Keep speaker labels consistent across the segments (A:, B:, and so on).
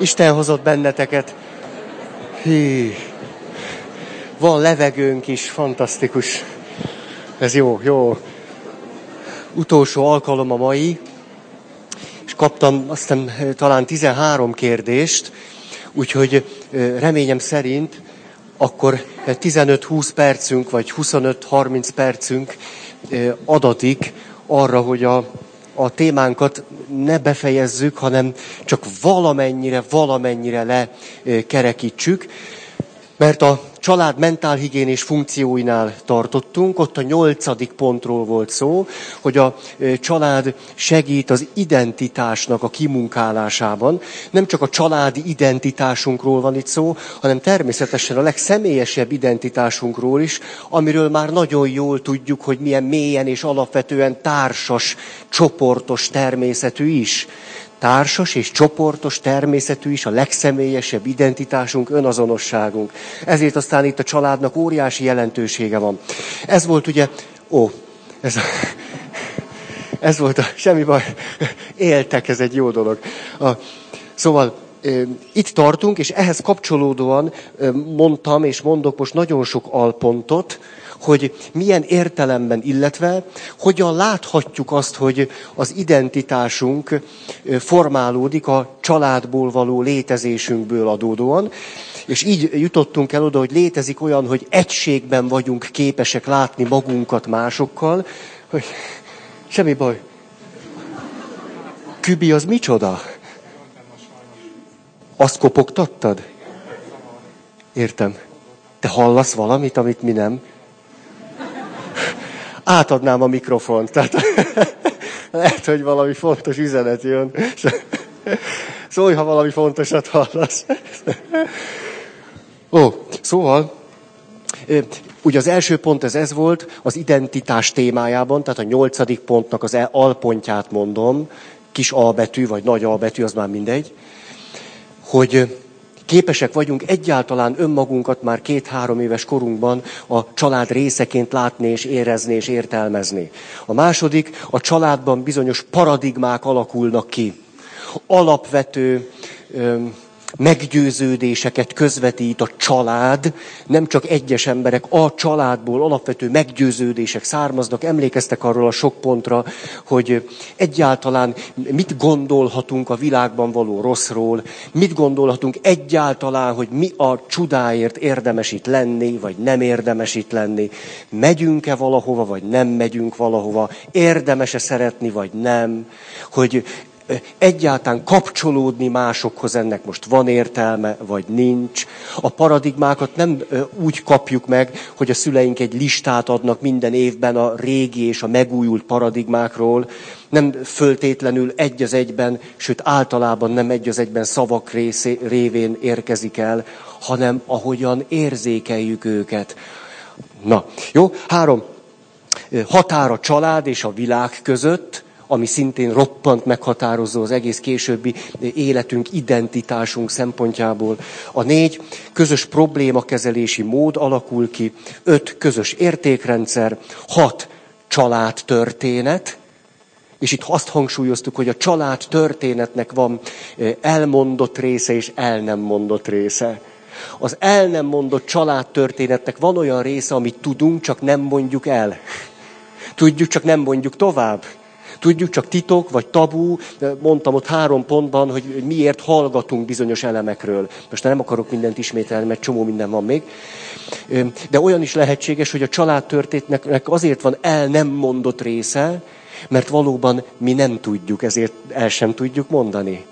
A: Isten hozott benneteket. Hí. Van levegőnk is, fantasztikus. Ez jó, jó. Utolsó alkalom a mai, és kaptam aztán talán 13 kérdést, úgyhogy reményem szerint akkor 15-20 percünk, vagy 25-30 percünk adatik arra, hogy a, a témánkat ne befejezzük, hanem csak valamennyire, valamennyire lekerekítsük. Mert a család mentálhigiénés funkcióinál tartottunk, ott a nyolcadik pontról volt szó, hogy a család segít az identitásnak a kimunkálásában. Nem csak a családi identitásunkról van itt szó, hanem természetesen a legszemélyesebb identitásunkról is, amiről már nagyon jól tudjuk, hogy milyen mélyen és alapvetően társas, csoportos természetű is társas és csoportos természetű is a legszemélyesebb identitásunk, önazonosságunk. Ezért aztán itt a családnak óriási jelentősége van. Ez volt ugye, ó, ez, a, ez volt a, semmi baj, éltek, ez egy jó dolog. A, szóval itt tartunk, és ehhez kapcsolódóan mondtam, és mondok most nagyon sok alpontot, hogy milyen értelemben, illetve hogyan láthatjuk azt, hogy az identitásunk formálódik a családból való létezésünkből adódóan, és így jutottunk el oda, hogy létezik olyan, hogy egységben vagyunk képesek látni magunkat másokkal, hogy semmi baj. Kübi az micsoda? Azt kopogtattad? Értem. Te hallasz valamit, amit mi nem? Átadnám a mikrofont. Tehát lehet, hogy valami fontos üzenet jön. Szólj, ha valami fontosat hallasz. Ó, szóval, ugye az első pont ez, ez volt, az identitás témájában, tehát a nyolcadik pontnak az alpontját mondom, kis A vagy nagy A az már mindegy, hogy Képesek vagyunk egyáltalán önmagunkat már két-három éves korunkban a család részeként látni és érezni és értelmezni. A második, a családban bizonyos paradigmák alakulnak ki. Alapvető meggyőződéseket közvetít a család, nem csak egyes emberek, a családból alapvető meggyőződések származnak. Emlékeztek arról a sok pontra, hogy egyáltalán mit gondolhatunk a világban való rosszról, mit gondolhatunk egyáltalán, hogy mi a csodáért érdemes itt lenni, vagy nem érdemes itt lenni. Megyünk-e valahova, vagy nem megyünk valahova, érdemes-e szeretni, vagy nem, hogy egyáltalán kapcsolódni másokhoz ennek most van értelme, vagy nincs. A paradigmákat nem úgy kapjuk meg, hogy a szüleink egy listát adnak minden évben a régi és a megújult paradigmákról, nem föltétlenül egy az egyben, sőt általában nem egy az egyben szavak részé, révén érkezik el, hanem ahogyan érzékeljük őket. Na, jó, három. Határ a család és a világ között, ami szintén roppant meghatározó az egész későbbi életünk, identitásunk szempontjából. A négy, közös problémakezelési mód alakul ki. Öt, közös értékrendszer. Hat, családtörténet. És itt azt hangsúlyoztuk, hogy a család történetnek van eh, elmondott része és el nem mondott része. Az el nem mondott családtörténetnek van olyan része, amit tudunk, csak nem mondjuk el. Tudjuk, csak nem mondjuk tovább. Tudjuk, csak titok vagy tabú, mondtam ott három pontban, hogy miért hallgatunk bizonyos elemekről. Most nem akarok mindent ismételni, mert csomó minden van még. De olyan is lehetséges, hogy a családtörténetnek azért van el nem mondott része, mert valóban mi nem tudjuk, ezért el sem tudjuk mondani.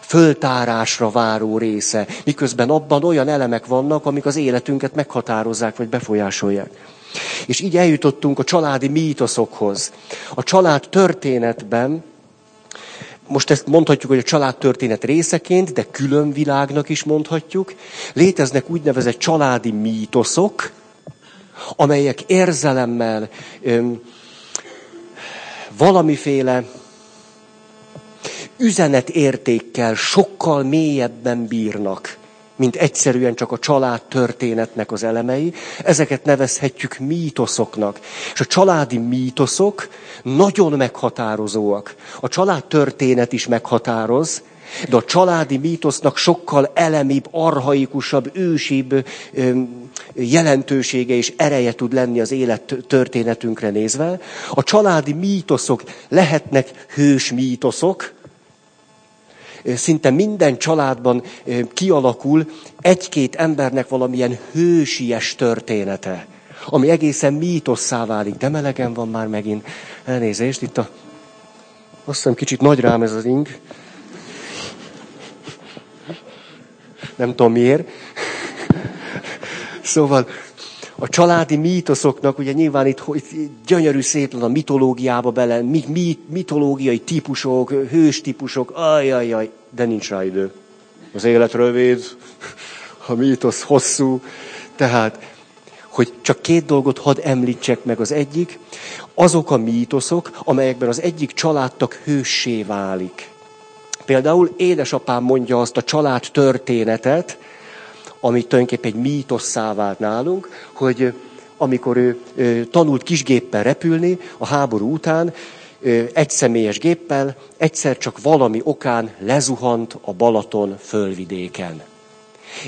A: Föltárásra váró része, miközben abban olyan elemek vannak, amik az életünket meghatározzák vagy befolyásolják. És így eljutottunk a családi mítoszokhoz. A család történetben, most ezt mondhatjuk, hogy a család történet részeként, de külön világnak is mondhatjuk, léteznek úgynevezett családi mítoszok, amelyek érzelemmel, öm, valamiféle üzenetértékkel sokkal mélyebben bírnak mint egyszerűen csak a család történetnek az elemei. Ezeket nevezhetjük mítoszoknak. És a családi mítoszok nagyon meghatározóak. A család történet is meghatároz, De a családi mítosznak sokkal elemibb, arhaikusabb, ősibb jelentősége és ereje tud lenni az élet történetünkre nézve. A családi mítoszok lehetnek hős mítoszok, szinte minden családban kialakul egy-két embernek valamilyen hősies története, ami egészen mítosszá válik. De melegen van már megint. Elnézést, itt a... Azt hiszem kicsit nagy rám ez az ing. Nem tudom miért. Szóval a családi mítoszoknak, ugye nyilván itt, itt gyönyörű szép a mitológiába bele, mit, mit, mitológiai típusok, hős típusok, ajajaj, de nincs rá idő. Az élet rövid, a mítosz hosszú, tehát, hogy csak két dolgot hadd említsek meg. Az egyik, azok a mítoszok, amelyekben az egyik családtag hőssé válik. Például édesapám mondja azt a család történetet, ami tulajdonképpen egy mítosszá vált nálunk, hogy amikor ő, tanult kisgéppel repülni a háború után, egy személyes géppel, egyszer csak valami okán lezuhant a Balaton fölvidéken.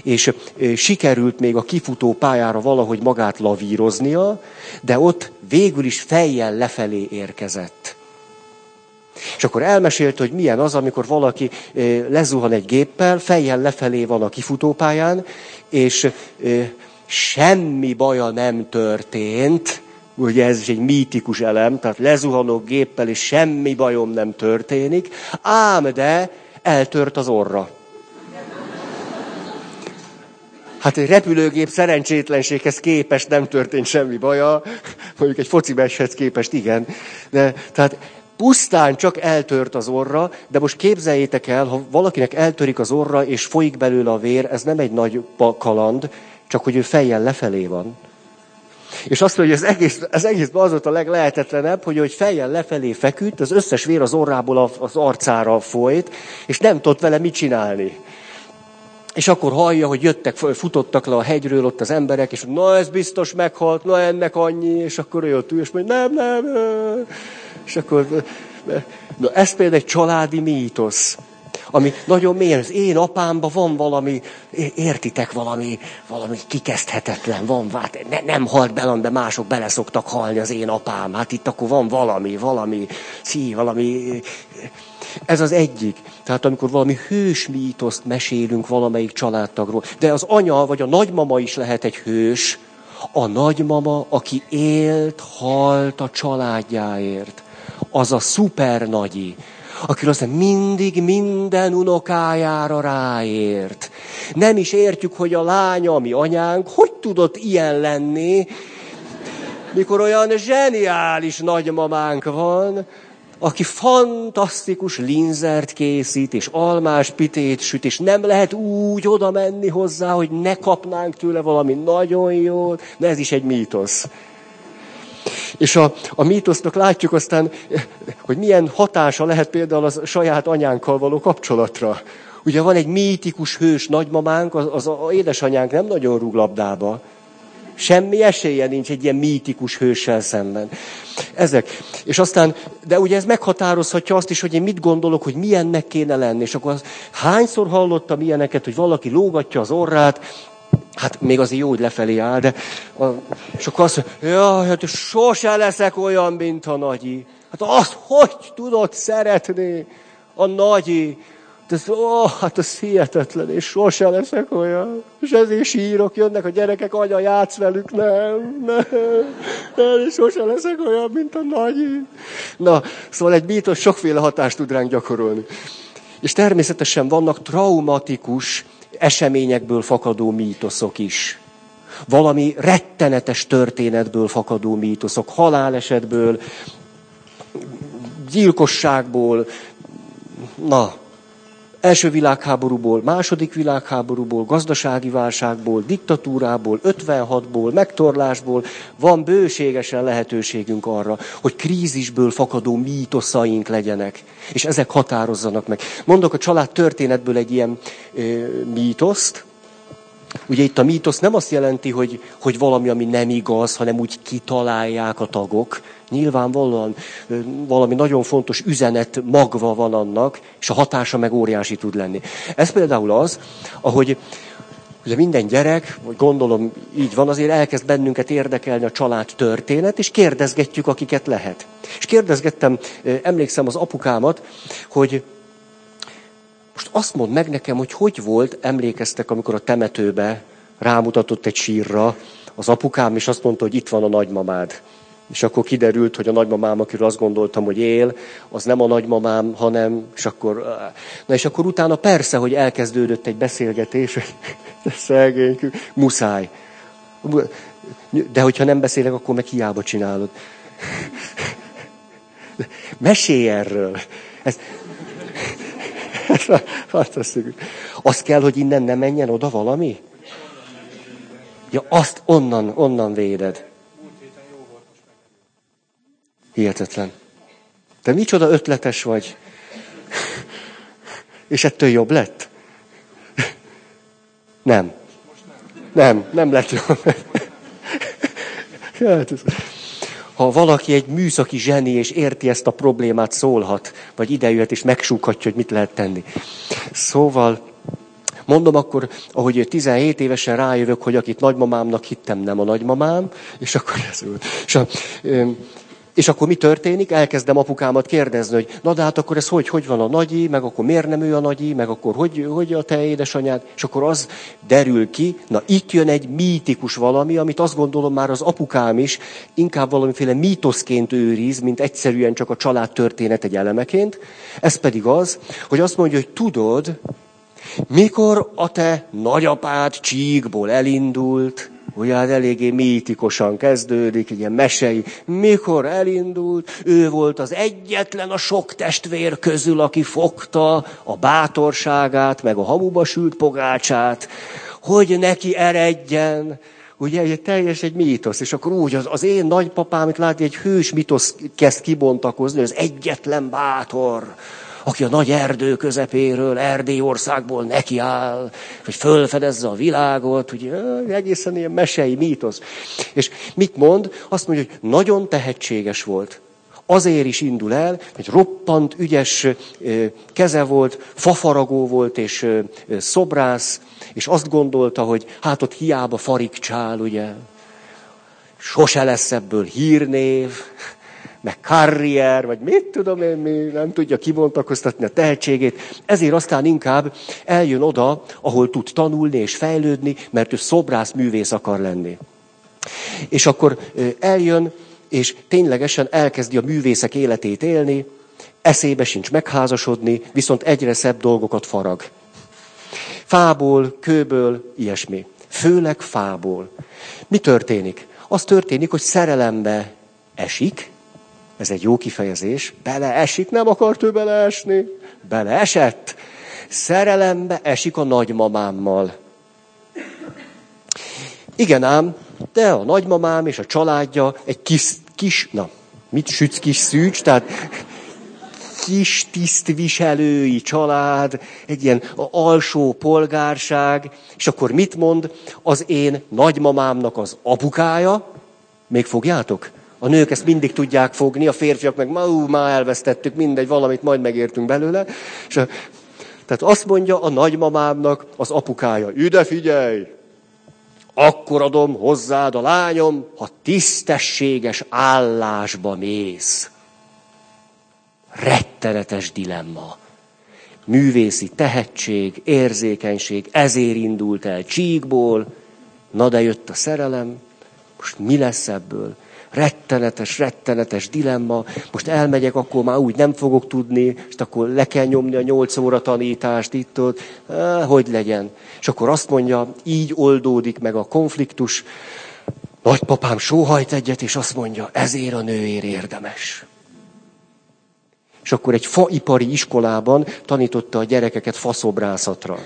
A: És sikerült még a kifutó pályára valahogy magát lavíroznia, de ott végül is fejjel lefelé érkezett. És akkor elmesélt, hogy milyen az, amikor valaki lezuhan egy géppel, fejjel lefelé van a kifutópályán, és semmi baja nem történt, ugye ez is egy mítikus elem, tehát lezuhanok géppel, és semmi bajom nem történik, ám de eltört az orra. Hát egy repülőgép szerencsétlenséghez képest nem történt semmi baja, mondjuk egy foci képest igen. De, tehát pusztán csak eltört az orra, de most képzeljétek el, ha valakinek eltörik az orra, és folyik belőle a vér, ez nem egy nagy kaland, csak hogy ő fejjel lefelé van. És azt mondja, hogy az egész, az egészben az volt a leglehetetlenebb, hogy, hogy fejjel lefelé feküdt, az összes vér az orrából az arcára folyt, és nem tudott vele mit csinálni. És akkor hallja, hogy jöttek, futottak le a hegyről ott az emberek, és na ez biztos meghalt, na ennek annyi, és akkor ő ott ül, és mondja, nem, nem. És akkor, na ez például egy családi mítosz, ami nagyon mélyen, az én apámban van valami, értitek, valami, valami kikezdhetetlen, van, hát ne, nem halt belem, de mások bele szoktak halni az én apám. Hát itt akkor van valami, valami, szí, valami, ez az egyik. Tehát amikor valami hős mítoszt mesélünk valamelyik családtagról, de az anya vagy a nagymama is lehet egy hős, a nagymama, aki élt, halt a családjáért az a szuper nagyi, akiről aztán mindig minden unokájára ráért. Nem is értjük, hogy a lánya, ami anyánk, hogy tudott ilyen lenni, mikor olyan zseniális nagymamánk van, aki fantasztikus linzert készít, és almás pitét süt, és nem lehet úgy oda menni hozzá, hogy ne kapnánk tőle valami nagyon jót, de ez is egy mítosz. És a, a mítosznak látjuk aztán, hogy milyen hatása lehet például az saját anyánkkal való kapcsolatra. Ugye van egy mítikus hős nagymamánk, az, az a édesanyánk nem nagyon rúg labdába. Semmi esélye nincs egy ilyen mítikus hőssel szemben. Ezek. És aztán, de ugye ez meghatározhatja azt is, hogy én mit gondolok, hogy milyennek kéne lenni. És akkor az, hányszor hallottam ilyeneket, hogy valaki lógatja az orrát, Hát még azért jó, hogy lefelé áll, de a, és akkor azt mondja, ja, hát sose leszek olyan, mint a nagyi. Hát azt hogy tudod szeretni a nagyi? Ez, ó, hát az hihetetlen, és sose leszek olyan. És ezért sírok, jönnek a gyerekek, anya, játsz velük, nem, nem, nem, és sose leszek olyan, mint a nagyi. Na, szóval egy mítosz sokféle hatást tud ránk gyakorolni. És természetesen vannak traumatikus eseményekből fakadó mítoszok is. Valami rettenetes történetből fakadó mítoszok, halálesetből, gyilkosságból, na, első világháborúból, második világháborúból, gazdasági válságból, diktatúrából, 56-ból, megtorlásból van bőségesen lehetőségünk arra, hogy krízisből fakadó mítoszaink legyenek, és ezek határozzanak meg. Mondok a család történetből egy ilyen ö, mítoszt, Ugye itt a mítosz nem azt jelenti, hogy, hogy valami, ami nem igaz, hanem úgy kitalálják a tagok. Nyilvánvalóan valami nagyon fontos üzenet magva van annak, és a hatása meg óriási tud lenni. Ez például az, ahogy ugye minden gyerek, vagy gondolom így van, azért elkezd bennünket érdekelni a család történet, és kérdezgetjük, akiket lehet. És kérdezgettem, emlékszem az apukámat, hogy most azt mond meg nekem, hogy hogy volt, emlékeztek, amikor a temetőbe rámutatott egy sírra az apukám, és azt mondta, hogy itt van a nagymamád. És akkor kiderült, hogy a nagymamám, akiről azt gondoltam, hogy él, az nem a nagymamám, hanem, és akkor, na és akkor utána persze, hogy elkezdődött egy beszélgetés, de szegény, muszáj. De hogyha nem beszélek, akkor meg hiába csinálod. Mesélj erről. Ez, Fantasztikus. Az kell, hogy innen ne menjen oda valami? Ja, azt onnan, onnan véded. Hihetetlen. Te micsoda ötletes vagy. És ettől jobb lett? Nem. Nem, nem lett jobb. Ha valaki egy műszaki zseni, és érti ezt a problémát, szólhat, vagy idejöhet, és megsúghatja, hogy mit lehet tenni. Szóval, mondom akkor, ahogy 17 évesen rájövök, hogy akit nagymamámnak hittem, nem a nagymamám, és akkor ez és a, és akkor mi történik? Elkezdem apukámat kérdezni, hogy na de hát akkor ez hogy, hogy van a nagyi, meg akkor miért nem ő a nagyi, meg akkor hogy, hogy a te édesanyád, és akkor az derül ki, na itt jön egy mítikus valami, amit azt gondolom már az apukám is inkább valamiféle mítoszként őriz, mint egyszerűen csak a család történet egy elemeként. Ez pedig az, hogy azt mondja, hogy tudod, mikor a te nagyapád csíkból elindult, Ugye hát eléggé mítikosan kezdődik, egy ilyen mesei. Mikor elindult, ő volt az egyetlen a sok testvér közül, aki fogta a bátorságát, meg a hamuba sült pogácsát, hogy neki eredjen. Ugye egy teljes egy mítosz, és akkor úgy az, az én nagypapám, itt látni, egy hős mítosz kezd kibontakozni, az egyetlen bátor aki a nagy erdő közepéről, Erdély országból nekiáll, hogy fölfedezze a világot, ugye egészen ilyen mesei mítosz. És mit mond? Azt mondja, hogy nagyon tehetséges volt. Azért is indul el, hogy roppant, ügyes keze volt, fafaragó volt és szobrász, és azt gondolta, hogy hát ott hiába farigcsál, ugye, sose lesz ebből hírnév, meg karrier, vagy mit tudom én, mi nem tudja kibontakoztatni a tehetségét. Ezért aztán inkább eljön oda, ahol tud tanulni és fejlődni, mert ő szobrász művész akar lenni. És akkor eljön, és ténylegesen elkezdi a művészek életét élni, eszébe sincs megházasodni, viszont egyre szebb dolgokat farag. Fából, kőből, ilyesmi. Főleg fából. Mi történik? Az történik, hogy szerelembe esik, ez egy jó kifejezés, beleesik, nem akart ő beleesni, beleesett. Szerelembe esik a nagymamámmal. Igen ám, de a nagymamám és a családja egy kis, kis na, mit sütsz kis szűcs, tehát kis tisztviselői család, egy ilyen alsó polgárság, és akkor mit mond az én nagymamámnak az apukája? Még fogjátok? A nők ezt mindig tudják fogni, a férfiak meg ma, ú, már elvesztettük, mindegy, valamit majd megértünk belőle. És a, tehát azt mondja a nagymamámnak az apukája, ide figyelj, akkor adom hozzád a lányom, ha tisztességes állásba mész. Rettenetes dilemma. Művészi tehetség, érzékenység, ezért indult el csíkból, na de jött a szerelem, most mi lesz ebből? Rettenetes, rettenetes dilemma, most elmegyek, akkor már úgy nem fogok tudni, és akkor le kell nyomni a nyolc óra tanítást itt ott, hogy legyen. És akkor azt mondja, így oldódik meg a konfliktus, nagypapám sóhajt egyet, és azt mondja, ezért a nőért érdemes. És akkor egy faipari iskolában tanította a gyerekeket faszobrászatra.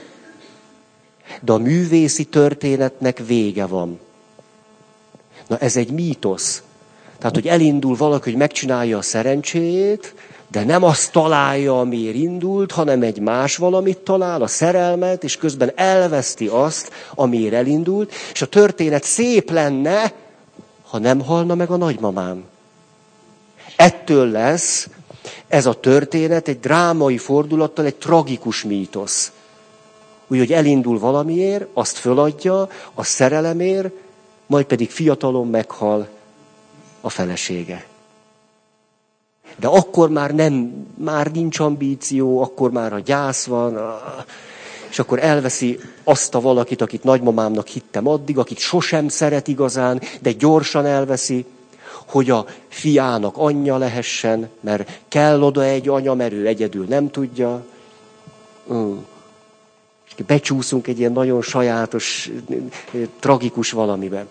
A: De a művészi történetnek vége van. Na ez egy mítosz. Tehát, hogy elindul valaki, hogy megcsinálja a szerencséjét, de nem azt találja, amiért indult, hanem egy más valamit talál, a szerelmet, és közben elveszti azt, amiért elindult, és a történet szép lenne, ha nem halna meg a nagymamám. Ettől lesz ez a történet egy drámai fordulattal, egy tragikus mítosz. Úgy, hogy elindul valamiért, azt föladja, a szerelemért, majd pedig fiatalon meghal a felesége. De akkor már nem, már nincs ambíció, akkor már a gyász van, és akkor elveszi azt a valakit, akit nagymamámnak hittem addig, akit sosem szeret igazán, de gyorsan elveszi, hogy a fiának anyja lehessen, mert kell oda egy anya, mert ő egyedül nem tudja. Becsúszunk egy ilyen nagyon sajátos, tragikus valamiben.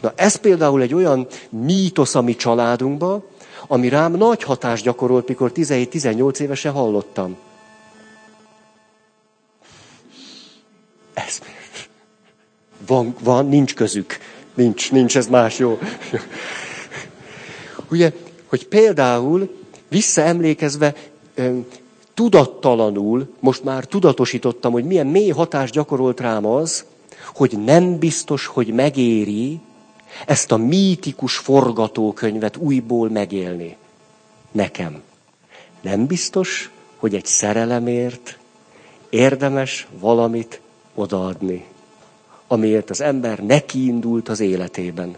A: Na ez például egy olyan mítosz a mi családunkban, ami rám nagy hatást gyakorolt, mikor 17-18 évesen hallottam. Ez. Van, van, nincs közük. Nincs, nincs, ez más, jó. Ugye, hogy például visszaemlékezve tudattalanul, most már tudatosítottam, hogy milyen mély hatást gyakorolt rám az, hogy nem biztos, hogy megéri ezt a mítikus forgatókönyvet újból megélni. Nekem. Nem biztos, hogy egy szerelemért érdemes valamit odaadni, amiért az ember nekiindult az életében.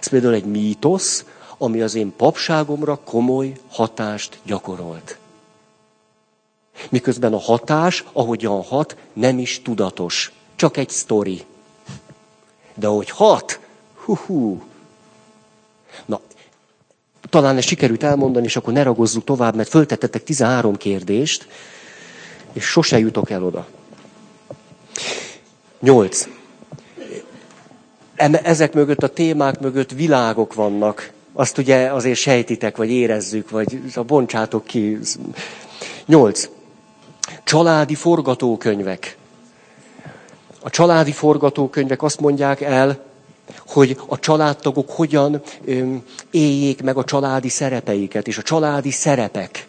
A: Ez például egy mítosz, ami az én papságomra komoly hatást gyakorolt. Miközben a hatás, ahogyan hat, nem is tudatos. Csak egy sztori. De hogy hat, hú, Na, talán ezt sikerült elmondani, és akkor ne ragozzuk tovább, mert föltettetek 13 kérdést, és sose jutok el oda. 8. Ezek mögött, a témák mögött világok vannak. Azt ugye azért sejtitek, vagy érezzük, vagy a boncsátok ki. 8. Családi forgatókönyvek. A családi forgatókönyvek azt mondják el, hogy a családtagok hogyan éljék meg a családi szerepeiket, és a családi szerepek.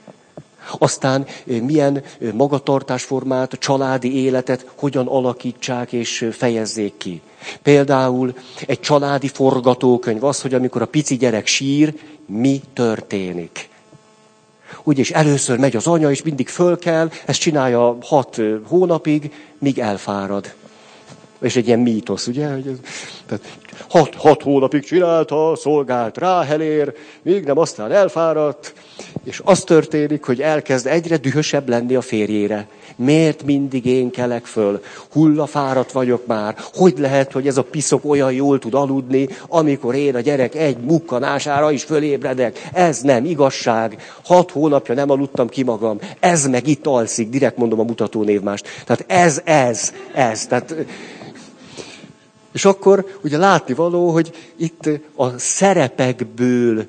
A: Aztán milyen magatartásformát, családi életet hogyan alakítsák és fejezzék ki. Például egy családi forgatókönyv az, hogy amikor a pici gyerek sír, mi történik. Úgyis először megy az anya, és mindig föl kell, ezt csinálja hat hónapig, míg elfárad. És egy ilyen mítosz, ugye? Hogy ez, tehát hat, hat hónapig csinálta, szolgált ráhelér, még nem aztán elfáradt, és az történik, hogy elkezd egyre dühösebb lenni a férjére. Miért mindig én kelek föl? Hulla fáradt vagyok már. Hogy lehet, hogy ez a piszok olyan jól tud aludni, amikor én a gyerek egy mukkanására is fölébredek? Ez nem igazság. Hat hónapja nem aludtam ki magam. Ez meg itt alszik. Direkt mondom a mutató névmást. Tehát ez, ez, ez. Tehát és akkor ugye látni való, hogy itt a szerepekből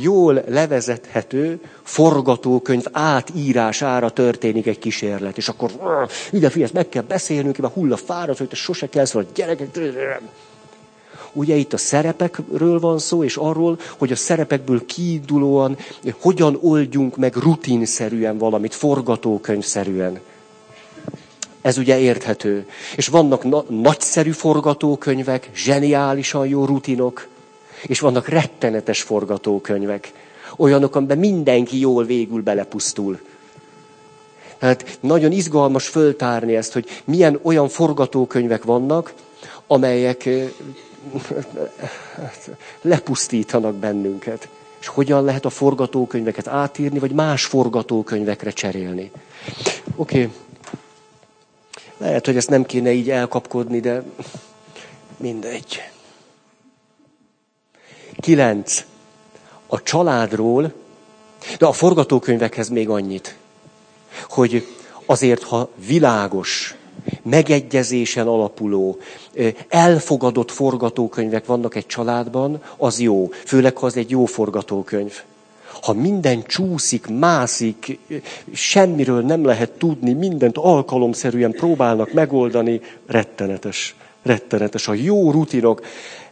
A: jól levezethető forgatókönyv átírására történik egy kísérlet. És akkor ide figyelj, meg kell beszélnünk, mert hull a fáradt, hogy te sose kell szól, gyerekek. Ugye itt a szerepekről van szó, és arról, hogy a szerepekből kiindulóan hogyan oldjunk meg rutinszerűen valamit, forgatókönyvszerűen. Ez ugye érthető. És vannak na- nagyszerű forgatókönyvek, zseniálisan jó rutinok, és vannak rettenetes forgatókönyvek. Olyanok, amiben mindenki jól végül belepusztul. Tehát nagyon izgalmas föltárni ezt, hogy milyen olyan forgatókönyvek vannak, amelyek lepusztítanak bennünket. És hogyan lehet a forgatókönyveket átírni, vagy más forgatókönyvekre cserélni. Oké. Okay. Lehet, hogy ezt nem kéne így elkapkodni, de mindegy. Kilenc. A családról, de a forgatókönyvekhez még annyit, hogy azért, ha világos, megegyezésen alapuló, elfogadott forgatókönyvek vannak egy családban, az jó. Főleg, ha az egy jó forgatókönyv. Ha minden csúszik, mászik, semmiről nem lehet tudni, mindent alkalomszerűen próbálnak megoldani, rettenetes. Rettenetes. A jó rutinok.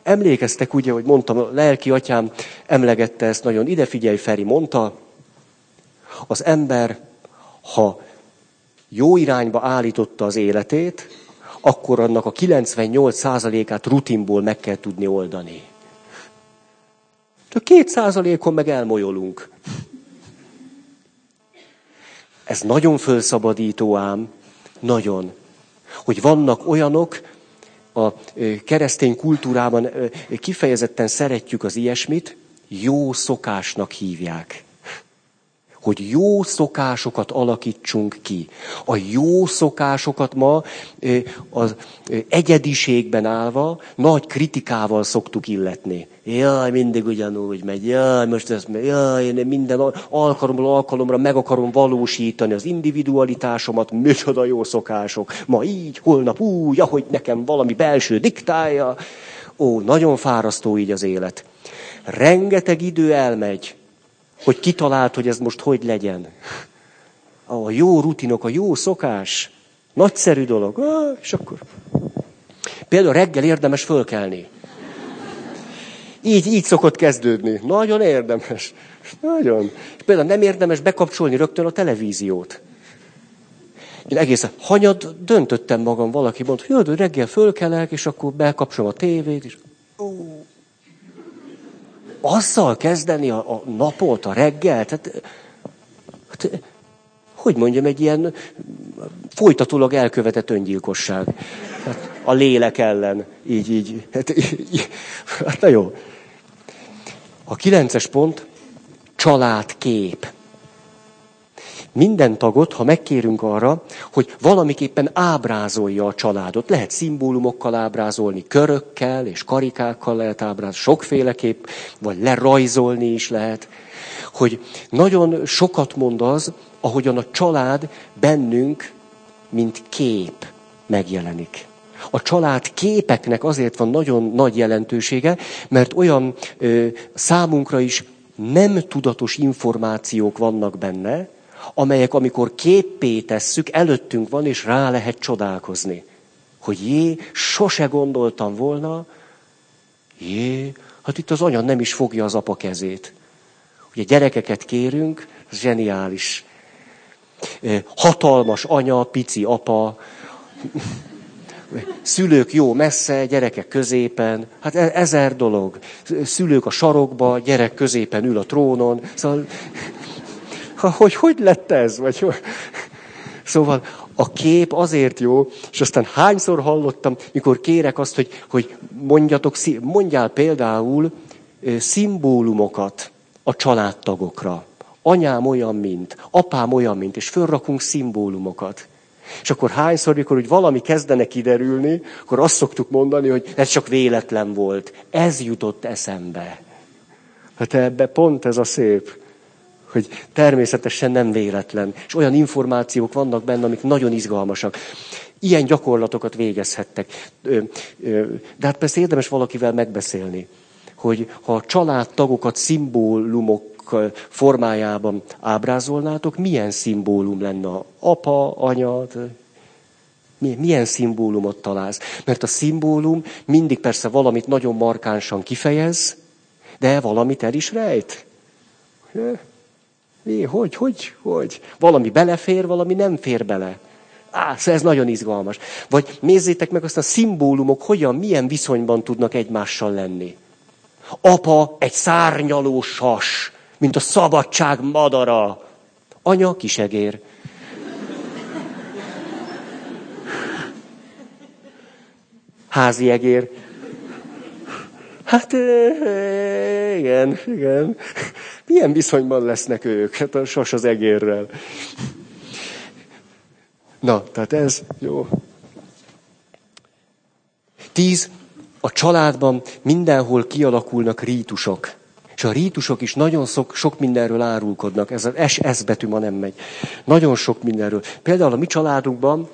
A: Emlékeztek ugye, hogy mondtam, a lelki atyám emlegette ezt nagyon. Ide figyelj, Feri, mondta, az ember, ha jó irányba állította az életét, akkor annak a 98%-át rutinból meg kell tudni oldani. A két százalékon meg elmolyolunk. Ez nagyon fölszabadító ám, nagyon. Hogy vannak olyanok, a keresztény kultúrában kifejezetten szeretjük az ilyesmit, jó szokásnak hívják hogy jó szokásokat alakítsunk ki. A jó szokásokat ma az egyediségben állva nagy kritikával szoktuk illetni. Jaj, mindig ugyanúgy megy, jaj, most ez megy, jaj, én minden alkalomról alkalomra meg akarom valósítani az individualitásomat, micsoda jó szokások. Ma így, holnap úgy, ahogy nekem valami belső diktálja. Ó, nagyon fárasztó így az élet. Rengeteg idő elmegy, hogy kitalált, hogy ez most hogy legyen. A jó rutinok, a jó szokás, nagyszerű dolog. És akkor... Például reggel érdemes fölkelni. Így, így szokott kezdődni. Nagyon érdemes. Nagyon. És például nem érdemes bekapcsolni rögtön a televíziót. Én egészen hanyad döntöttem magam, valaki mondta, hogy reggel fölkelek, és akkor bekapcsolom a tévét, és ó, azzal kezdeni a, a napot, a reggelt, hát, hát, hogy mondjam, egy ilyen folytatólag elkövetett öngyilkosság. Hát, a lélek ellen. Így, így. Hát, így. hát na jó. A kilences pont, családkép minden tagot, ha megkérünk arra, hogy valamiképpen ábrázolja a családot, lehet szimbólumokkal ábrázolni, körökkel és karikákkal lehet ábrázolni, sokféleképp, vagy lerajzolni is lehet, hogy nagyon sokat mond az, ahogyan a család bennünk, mint kép megjelenik. A család képeknek azért van nagyon nagy jelentősége, mert olyan ö, számunkra is nem tudatos információk vannak benne, amelyek amikor képpé tesszük, előttünk van, és rá lehet csodálkozni. Hogy jé, sose gondoltam volna, jé, hát itt az anya nem is fogja az apa kezét. Ugye gyerekeket kérünk, ez zseniális. Hatalmas anya, pici apa, szülők jó messze, gyerekek középen, hát e- ezer dolog. Szülők a sarokba, gyerek középen ül a trónon. Szóval hogy hogy lett ez? Vagy, szóval a kép azért jó, és aztán hányszor hallottam, mikor kérek azt, hogy, hogy mondjatok, mondjál például szimbólumokat a családtagokra. Anyám olyan, mint, apám olyan, mint, és fölrakunk szimbólumokat. És akkor hányszor, mikor úgy valami kezdene kiderülni, akkor azt szoktuk mondani, hogy ez csak véletlen volt. Ez jutott eszembe. Hát ebbe pont ez a szép hogy természetesen nem véletlen. És olyan információk vannak benne, amik nagyon izgalmasak. Ilyen gyakorlatokat végezhettek. De hát persze érdemes valakivel megbeszélni, hogy ha a családtagokat szimbólumok formájában ábrázolnátok, milyen szimbólum lenne apa, anya, milyen szimbólumot találsz? Mert a szimbólum mindig persze valamit nagyon markánsan kifejez, de valamit el is rejt. Mi, hogy, hogy, hogy? Valami belefér, valami nem fér bele. Á, szóval ez nagyon izgalmas. Vagy nézzétek meg azt a szimbólumok, hogyan, milyen viszonyban tudnak egymással lenni. Apa egy szárnyaló sas, mint a szabadság madara. Anya kisegér. Házi egér. Hát igen, igen. Milyen viszonyban lesznek ők? Hát a sas az egérrel. Na, tehát ez jó. Tíz. A családban mindenhol kialakulnak rítusok. És a rítusok is nagyon sok, sok mindenről árulkodnak. Ez az S, S betű ma nem megy. Nagyon sok mindenről. Például a mi családunkban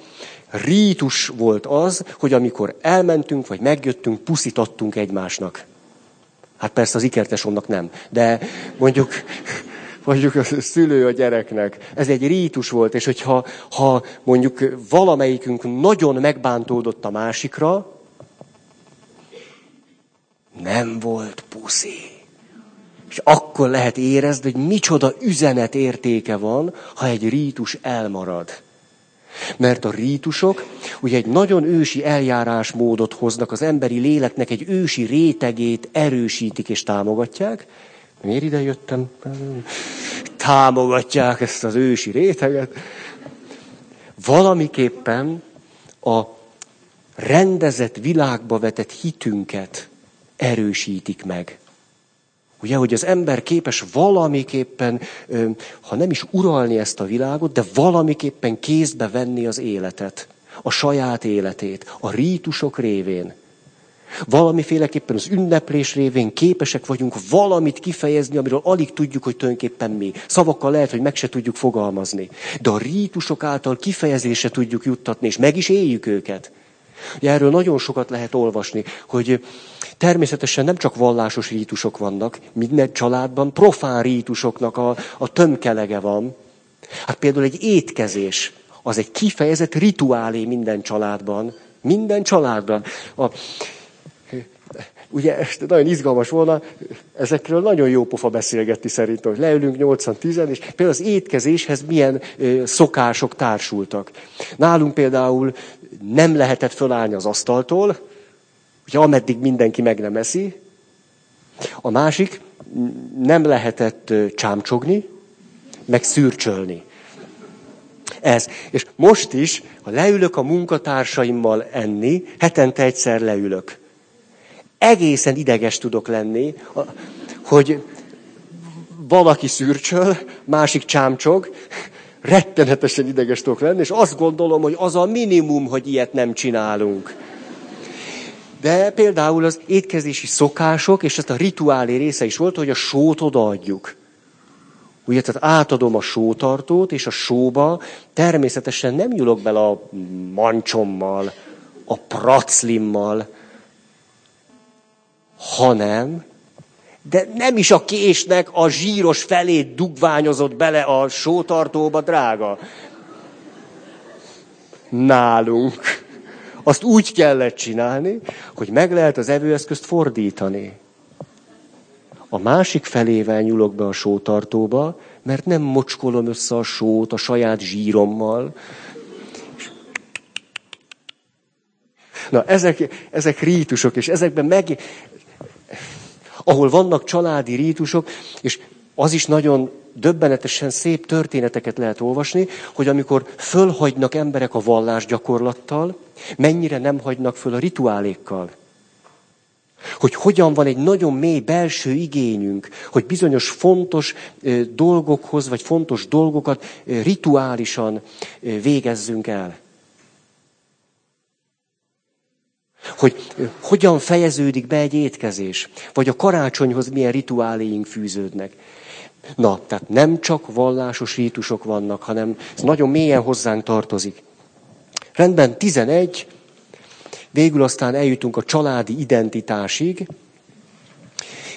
A: rítus volt az, hogy amikor elmentünk, vagy megjöttünk, puszítottunk egymásnak. Hát persze az ikertesomnak nem, de mondjuk, mondjuk a szülő a gyereknek. Ez egy rítus volt, és hogyha ha mondjuk valamelyikünk nagyon megbántódott a másikra, nem volt puszi. És akkor lehet érezni, hogy micsoda üzenet értéke van, ha egy rítus elmarad. Mert a rítusok ugye egy nagyon ősi eljárásmódot hoznak, az emberi léleknek egy ősi rétegét erősítik és támogatják. Miért ide jöttem? Támogatják ezt az ősi réteget. Valamiképpen a rendezett világba vetett hitünket erősítik meg. Ugye, hogy az ember képes valamiképpen, ha nem is uralni ezt a világot, de valamiképpen kézbe venni az életet, a saját életét, a rítusok révén. Valamiféleképpen az ünneplés révén képesek vagyunk valamit kifejezni, amiről alig tudjuk, hogy tulajdonképpen mi. Szavakkal lehet, hogy meg se tudjuk fogalmazni. De a rítusok által kifejezésre tudjuk juttatni, és meg is éljük őket. Ugye erről nagyon sokat lehet olvasni, hogy természetesen nem csak vallásos rítusok vannak, minden családban profán rítusoknak a, a tömkelege van. Hát például egy étkezés, az egy kifejezett rituálé minden családban. Minden családban. A, ugye nagyon izgalmas volna, ezekről nagyon jó pofa beszélgetni szerintem, hogy leülünk 80-10, és például az étkezéshez milyen szokások társultak. Nálunk például nem lehetett fölállni az asztaltól, hogy ameddig mindenki meg nem eszi. A másik, nem lehetett csámcsogni, meg szürcsölni. Ez. És most is, ha leülök a munkatársaimmal enni, hetente egyszer leülök. Egészen ideges tudok lenni, hogy valaki szürcsöl, másik csámcsog, rettenetesen ideges tudok lenni, és azt gondolom, hogy az a minimum, hogy ilyet nem csinálunk. De például az étkezési szokások, és ezt a rituálé része is volt, hogy a sót odaadjuk. Ugye, tehát átadom a sótartót, és a sóba természetesen nem nyúlok bele a mancsommal, a praclimmal, hanem, de nem is a késnek a zsíros felét dugványozott bele a sótartóba, drága. Nálunk. Azt úgy kellett csinálni, hogy meg lehet az evőeszközt fordítani. A másik felével nyúlok be a sótartóba, mert nem mocskolom össze a sót a saját zsírommal. Na, ezek, ezek rítusok, és ezekben meg... Ahol vannak családi rítusok, és az is nagyon döbbenetesen szép történeteket lehet olvasni, hogy amikor fölhagynak emberek a vallás gyakorlattal, mennyire nem hagynak föl a rituálékkal. Hogy hogyan van egy nagyon mély belső igényünk, hogy bizonyos fontos dolgokhoz, vagy fontos dolgokat rituálisan végezzünk el. Hogy hogyan fejeződik be egy étkezés, vagy a karácsonyhoz milyen rituáléink fűződnek. Na, tehát nem csak vallásos rítusok vannak, hanem ez nagyon mélyen hozzánk tartozik. Rendben, 11, végül aztán eljutunk a családi identitásig,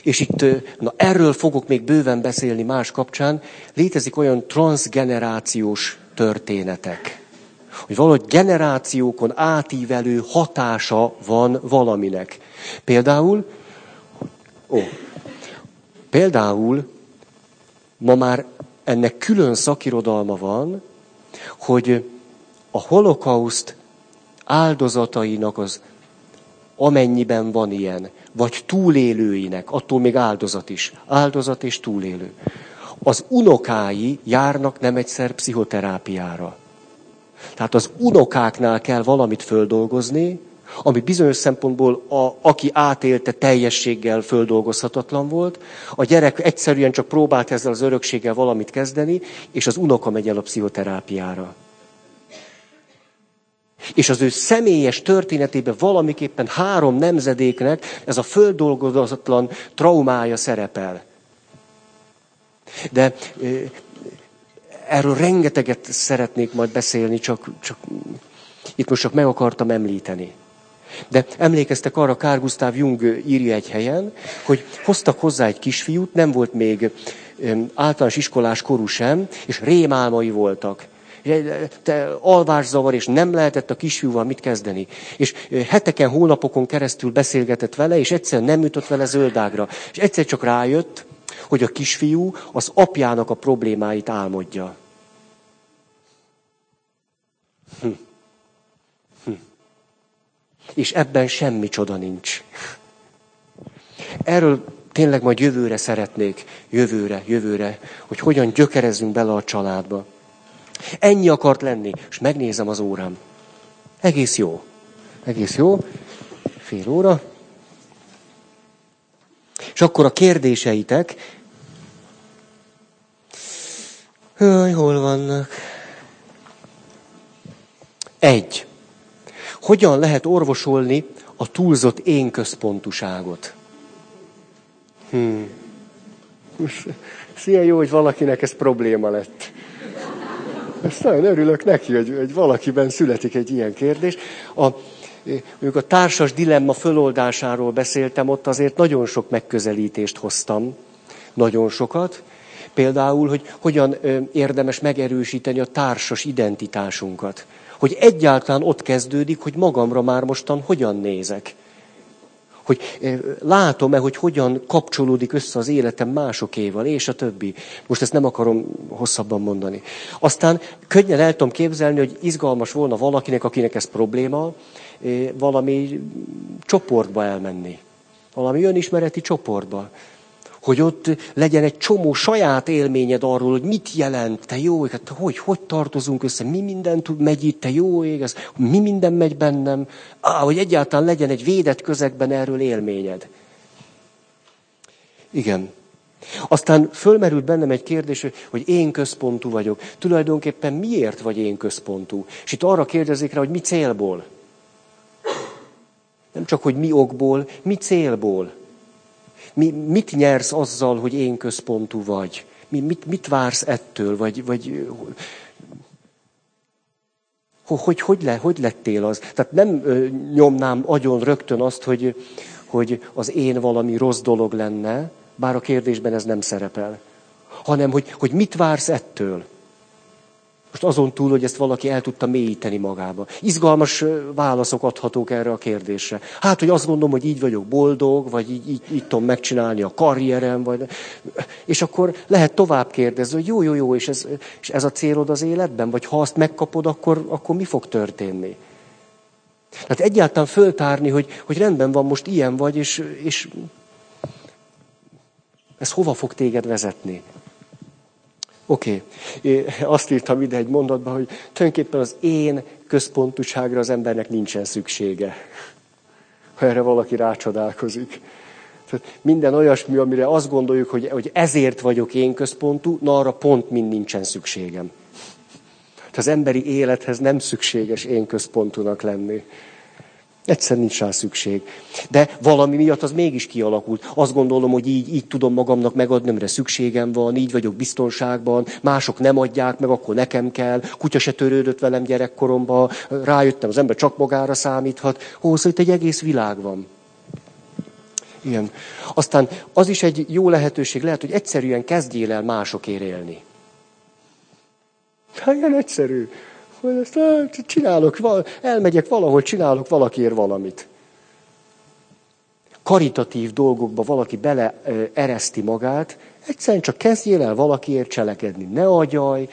A: és itt, na erről fogok még bőven beszélni más kapcsán, létezik olyan transgenerációs történetek, hogy valahogy generációkon átívelő hatása van valaminek. Például, ó, például ma már ennek külön szakirodalma van, hogy a holokauszt áldozatainak az amennyiben van ilyen, vagy túlélőinek, attól még áldozat is, áldozat és túlélő. Az unokái járnak nem egyszer pszichoterápiára. Tehát az unokáknál kell valamit földolgozni, ami bizonyos szempontból, a, aki átélte teljességgel földolgozhatatlan volt, a gyerek egyszerűen csak próbált ezzel az örökséggel valamit kezdeni, és az unoka megy el a pszichoterápiára. És az ő személyes történetében valamiképpen három nemzedéknek ez a földolgozatlan traumája szerepel. De erről rengeteget szeretnék majd beszélni, csak, csak itt most csak meg akartam említeni. De emlékeztek arra, Kár Gustav Jung írja egy helyen, hogy hoztak hozzá egy kisfiút, nem volt még általános iskolás korú sem, és rémálmai voltak. te alvászavar, és nem lehetett a kisfiúval mit kezdeni. És heteken, hónapokon keresztül beszélgetett vele, és egyszer nem jutott vele zöldágra. És egyszer csak rájött, hogy a kisfiú az apjának a problémáit álmodja. Hm. És ebben semmi csoda nincs. Erről tényleg majd jövőre szeretnék, jövőre, jövőre, hogy hogyan gyökerezzünk bele a családba. Ennyi akart lenni, és megnézem az órám. Egész jó. Egész jó. Fél óra. És akkor a kérdéseitek. Hőj, hol vannak? Egy. Hogyan lehet orvosolni a túlzott én központuságot? Hmm. Szia jó, hogy valakinek ez probléma lett. Ezt nagyon örülök neki, hogy, hogy valakiben születik egy ilyen kérdés. A, mondjuk a társas dilemma föloldásáról beszéltem, ott azért nagyon sok megközelítést hoztam. Nagyon sokat. Például, hogy hogyan érdemes megerősíteni a társas identitásunkat. Hogy egyáltalán ott kezdődik, hogy magamra már mostan hogyan nézek. Hogy látom-e, hogy hogyan kapcsolódik össze az életem másokéval, és a többi. Most ezt nem akarom hosszabban mondani. Aztán könnyen el tudom képzelni, hogy izgalmas volna valakinek, akinek ez probléma, valami csoportba elmenni. Valami önismereti csoportba hogy ott legyen egy csomó saját élményed arról, hogy mit jelent, te jó ég, hát hogy, hogy tartozunk össze, mi minden tud, megy itt, te jó ég, ez, mi minden megy bennem, á, hogy egyáltalán legyen egy védett közegben erről élményed. Igen. Aztán fölmerült bennem egy kérdés, hogy én központú vagyok. Tulajdonképpen miért vagy én központú? És itt arra kérdezik rá, hogy mi célból? Nem csak, hogy mi okból, mi célból? Mi, mit nyersz azzal, hogy én központú vagy? Mi, mit, mit vársz ettől? Vagy, vagy hogy, hogy, le, hogy lettél az? Tehát nem ö, nyomnám agyon rögtön azt, hogy, hogy az én valami rossz dolog lenne, bár a kérdésben ez nem szerepel, hanem hogy, hogy mit vársz ettől? Most azon túl, hogy ezt valaki el tudta mélyíteni magába. Izgalmas válaszok adhatók erre a kérdésre. Hát, hogy azt gondolom, hogy így vagyok boldog, vagy így, így, így tudom megcsinálni a karrierem, vagy... És akkor lehet tovább kérdezni, hogy jó, jó, jó, és ez, és ez a célod az életben? Vagy ha azt megkapod, akkor, akkor mi fog történni? Tehát egyáltalán föltárni, hogy, hogy rendben van, most ilyen vagy, és, és ez hova fog téged vezetni? Oké, okay. azt írtam ide egy mondatba, hogy tulajdonképpen az én központuságra az embernek nincsen szüksége. Ha erre valaki rácsodálkozik. Tehát minden olyasmi, amire azt gondoljuk, hogy, hogy ezért vagyok én központú, na arra pont mind nincsen szükségem. Tehát az emberi élethez nem szükséges én központúnak lenni. Egyszer nincs rá szükség. De valami miatt az mégis kialakult. Azt gondolom, hogy így, így tudom magamnak megadni, amire szükségem van, így vagyok biztonságban, mások nem adják meg, akkor nekem kell. Kutya se törődött velem gyerekkoromban, rájöttem, az ember csak magára számíthat. Ó, szóval itt egy egész világ van. Igen. Aztán az is egy jó lehetőség lehet, hogy egyszerűen kezdjél el másokért élni. Hát ilyen egyszerű hogy ezt csinálok, elmegyek valahol, csinálok valakiért valamit. Karitatív dolgokba valaki bele ereszti magát, egyszerűen csak kezdjél el valakiért cselekedni. Ne agyaj,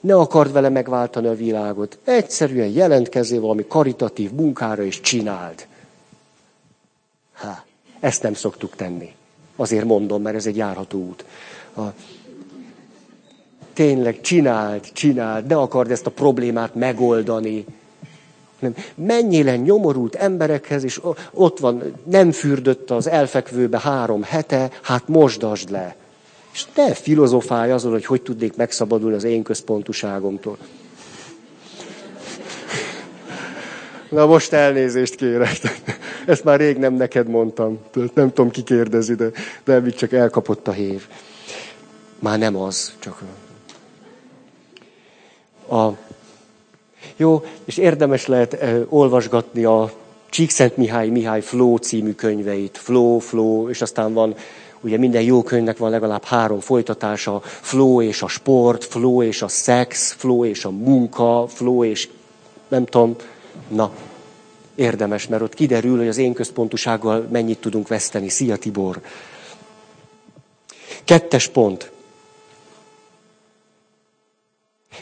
A: ne akard vele megváltani a világot. Egyszerűen jelentkezzél valami karitatív munkára, és csináld. Há, ezt nem szoktuk tenni. Azért mondom, mert ez egy járható út. A, tényleg csináld, csináld, ne akard ezt a problémát megoldani. Nem. Menjél el nyomorult emberekhez, és ott van, nem fürdött az elfekvőbe három hete, hát mosdasd le. És ne filozofálj azon, hogy hogy tudnék megszabadulni az én központuságomtól. Na most elnézést kérek. Ezt már rég nem neked mondtam. Nem tudom, ki kérdezi, de, de csak elkapott a hév. Már nem az, csak a, jó, és érdemes lehet olvasgatni a Csíkszent Mihály Mihály Flow című könyveit. Flow, Flow, és aztán van Ugye minden jó könyvnek van legalább három folytatása, flow és a sport, flow és a szex, flow és a munka, flow és nem tudom, na, érdemes, mert ott kiderül, hogy az én központusággal mennyit tudunk veszteni. Szia Tibor! Kettes pont.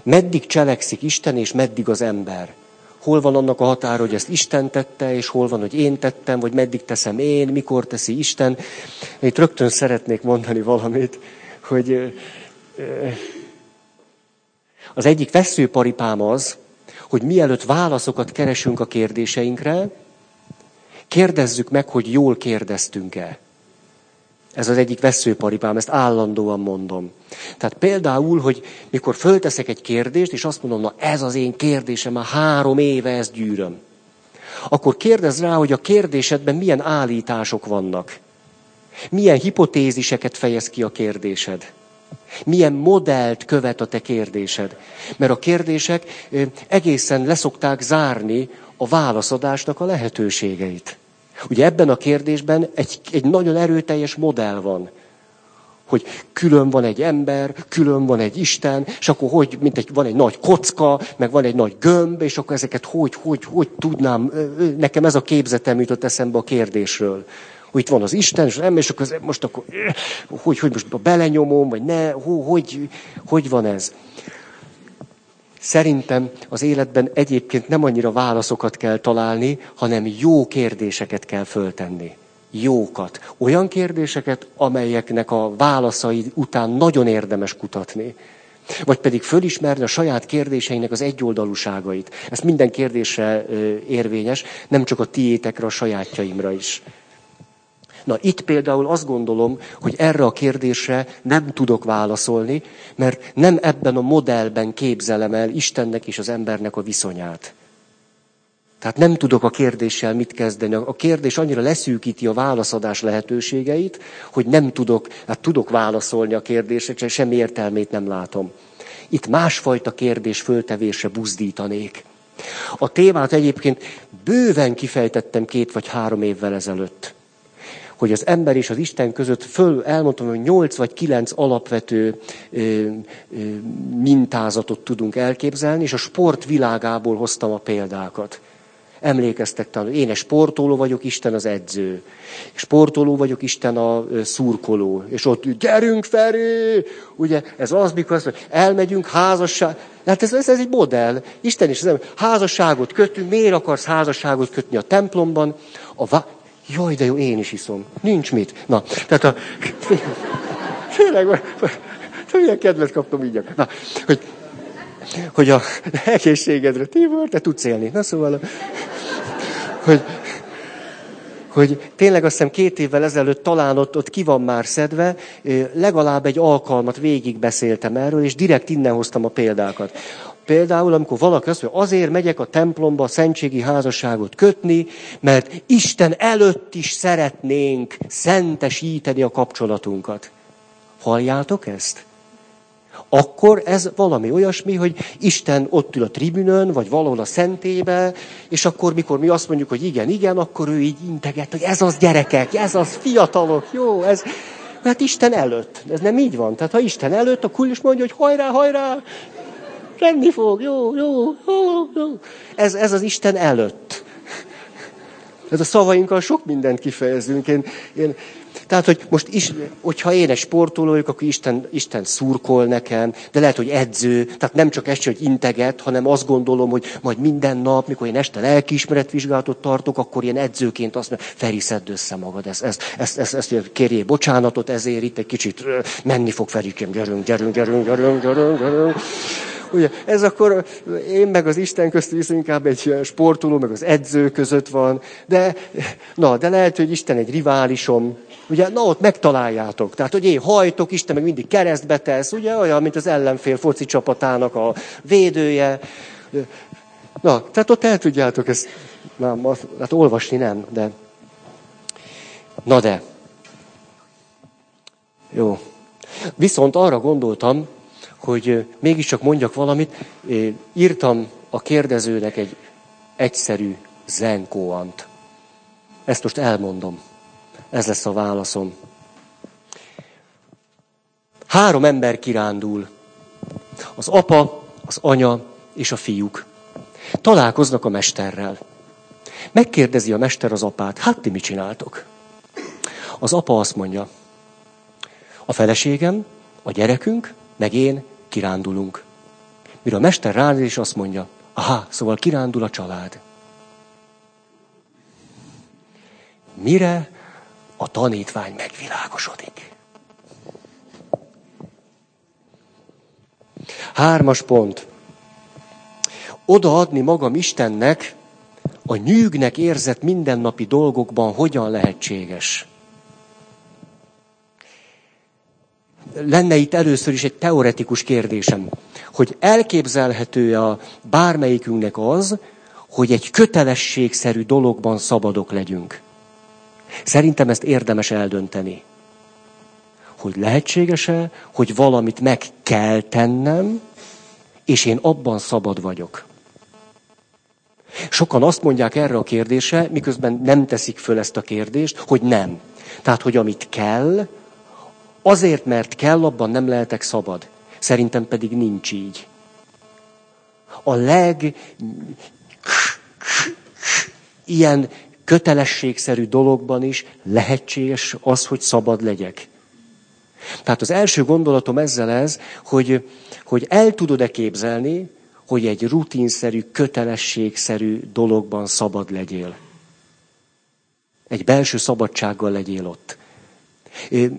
A: Meddig cselekszik Isten, és meddig az ember? Hol van annak a határa, hogy ezt Isten tette, és hol van, hogy én tettem, vagy meddig teszem én, mikor teszi Isten. Itt rögtön szeretnék mondani valamit, hogy az egyik veszőparipám az, hogy mielőtt válaszokat keresünk a kérdéseinkre, kérdezzük meg, hogy jól kérdeztünk-e. Ez az egyik veszőparipám, ezt állandóan mondom. Tehát például, hogy mikor fölteszek egy kérdést, és azt mondom, na ez az én kérdésem, már három éve ezt gyűröm. Akkor kérdez rá, hogy a kérdésedben milyen állítások vannak. Milyen hipotéziseket fejez ki a kérdésed. Milyen modellt követ a te kérdésed. Mert a kérdések egészen leszokták zárni a válaszadásnak a lehetőségeit. Ugye ebben a kérdésben egy, egy nagyon erőteljes modell van. Hogy külön van egy ember, külön van egy Isten, és akkor hogy, mint egy, van egy nagy kocka, meg van egy nagy gömb, és akkor ezeket hogy, hogy, hogy tudnám, nekem ez a képzetem jutott eszembe a kérdésről. Hogy itt van az Isten, és nem, és akkor most akkor, hogy, hogy most belenyomom, vagy ne, hogy, hogy, hogy van ez. Szerintem az életben egyébként nem annyira válaszokat kell találni, hanem jó kérdéseket kell föltenni. Jókat. Olyan kérdéseket, amelyeknek a válaszai után nagyon érdemes kutatni. Vagy pedig fölismerni a saját kérdéseinek az egyoldalúságait. Ez minden kérdésre érvényes, nem csak a tiétekre, a sajátjaimra is. Na itt például azt gondolom, hogy erre a kérdésre nem tudok válaszolni, mert nem ebben a modellben képzelem el Istennek és az embernek a viszonyát. Tehát nem tudok a kérdéssel mit kezdeni. A kérdés annyira leszűkíti a válaszadás lehetőségeit, hogy nem tudok, hát tudok válaszolni a kérdésekre, semmi értelmét nem látom. Itt másfajta kérdés föltevésre buzdítanék. A témát egyébként bőven kifejtettem két vagy három évvel ezelőtt hogy az ember és az Isten között föl elmondtam, hogy nyolc vagy kilenc alapvető ö, ö, mintázatot tudunk elképzelni, és a sport világából hoztam a példákat. Emlékeztek talán, én egy sportoló vagyok, Isten az edző. Sportoló vagyok, Isten a szurkoló. És ott gyerünk Feri! Ugye ez az, mikor azt mondja, elmegyünk házasság. Hát ez, ez, ez egy modell. Isten is házasságot kötünk. Miért akarsz házasságot kötni a templomban? A, Jaj, de jó, én is iszom. Nincs mit. Na, tehát a... Tényleg, milyen kedvet kaptam így. Na, hogy, hogy a egészségedre, Tibor, te tudsz élni. Na szóval, hogy, hogy tényleg azt hiszem két évvel ezelőtt talán ott, ott ki van már szedve, legalább egy alkalmat végig beszéltem erről, és direkt innen hoztam a példákat. Például, amikor valaki azt mondja, azért megyek a templomba a szentségi házasságot kötni, mert Isten előtt is szeretnénk szentesíteni a kapcsolatunkat. Halljátok ezt? Akkor ez valami olyasmi, hogy Isten ott ül a tribünön, vagy valahol a szentébe, és akkor, mikor mi azt mondjuk, hogy igen, igen, akkor ő így integet, hogy ez az gyerekek, ez az fiatalok, jó, ez... Hát Isten előtt. Ez nem így van. Tehát ha Isten előtt, akkor is mondja, hogy hajrá, hajrá, Menni fog, jó, jó, jó, jó. Ez, ez az Isten előtt. Ez a szavainkkal sok mindent kifejezünk. Én, én, tehát, hogy most is, hogyha én egy sportoló vagyok, akkor Isten, Isten szurkol nekem, de lehet, hogy edző, tehát nem csak ezt, hogy integet, hanem azt gondolom, hogy majd minden nap, mikor én este lelkiismeretvizsgálatot tartok, akkor ilyen edzőként azt mondja, Feri, szedd össze magad, ezt, ezt, ezt, ezt, ezt kérjél bocsánatot, ezért itt egy kicsit menni fog Ferikém, gyerünk, gyerünk, gyerünk, gyerünk, gyerünk, gyerünk. Ugye, ez akkor én meg az Isten közt viszont inkább egy sportoló, meg az edző között van. De, na, de lehet, hogy Isten egy riválisom. Ugye, na ott megtaláljátok. Tehát, hogy én hajtok, Isten meg mindig keresztbe tesz, ugye, olyan, mint az ellenfél foci csapatának a védője. Na, tehát ott el tudjátok ezt, na, hát olvasni nem, de... Na de. Jó. Viszont arra gondoltam, hogy mégiscsak mondjak valamit. Írtam a kérdezőnek egy egyszerű zenkóant. Ezt most elmondom. Ez lesz a válaszom. Három ember kirándul. Az apa, az anya és a fiúk. Találkoznak a mesterrel. Megkérdezi a mester az apát, hát ti mit csináltok? Az apa azt mondja, a feleségem, a gyerekünk, meg én kirándulunk. Mire a mester ránéz, és azt mondja, aha, szóval kirándul a család. Mire a tanítvány megvilágosodik? Hármas pont. Odaadni magam Istennek, a nyűgnek érzett mindennapi dolgokban hogyan lehetséges? Lenne itt először is egy teoretikus kérdésem, hogy elképzelhető a bármelyikünknek az, hogy egy kötelességszerű dologban szabadok legyünk. Szerintem ezt érdemes eldönteni. Hogy lehetséges-e, hogy valamit meg kell tennem, és én abban szabad vagyok. Sokan azt mondják erre a kérdésre, miközben nem teszik föl ezt a kérdést, hogy nem. Tehát, hogy amit kell, azért, mert kell, abban nem lehetek szabad. Szerintem pedig nincs így. A leg ilyen kötelességszerű dologban is lehetséges az, hogy szabad legyek. Tehát az első gondolatom ezzel ez, hogy, hogy el tudod-e képzelni, hogy egy rutinszerű, kötelességszerű dologban szabad legyél. Egy belső szabadsággal legyél ott.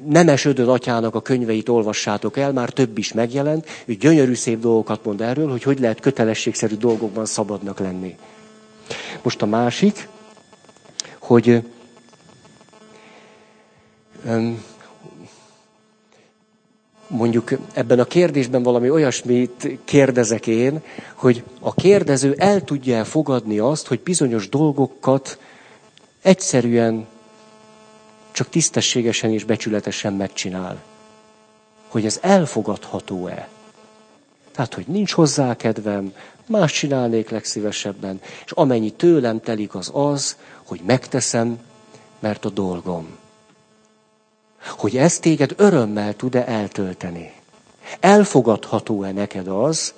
A: Nemes Ödön atyának a könyveit olvassátok el, már több is megjelent. Ő gyönyörű szép dolgokat mond erről, hogy hogy lehet kötelességszerű dolgokban szabadnak lenni. Most a másik, hogy mondjuk ebben a kérdésben valami olyasmit kérdezek én, hogy a kérdező el tudja fogadni azt, hogy bizonyos dolgokat egyszerűen csak tisztességesen és becsületesen megcsinál. Hogy ez elfogadható-e. Tehát, hogy nincs hozzá kedvem, más csinálnék legszívesebben, és amennyi tőlem telik az az, hogy megteszem, mert a dolgom. Hogy ezt téged örömmel tud-e eltölteni. Elfogadható-e neked az,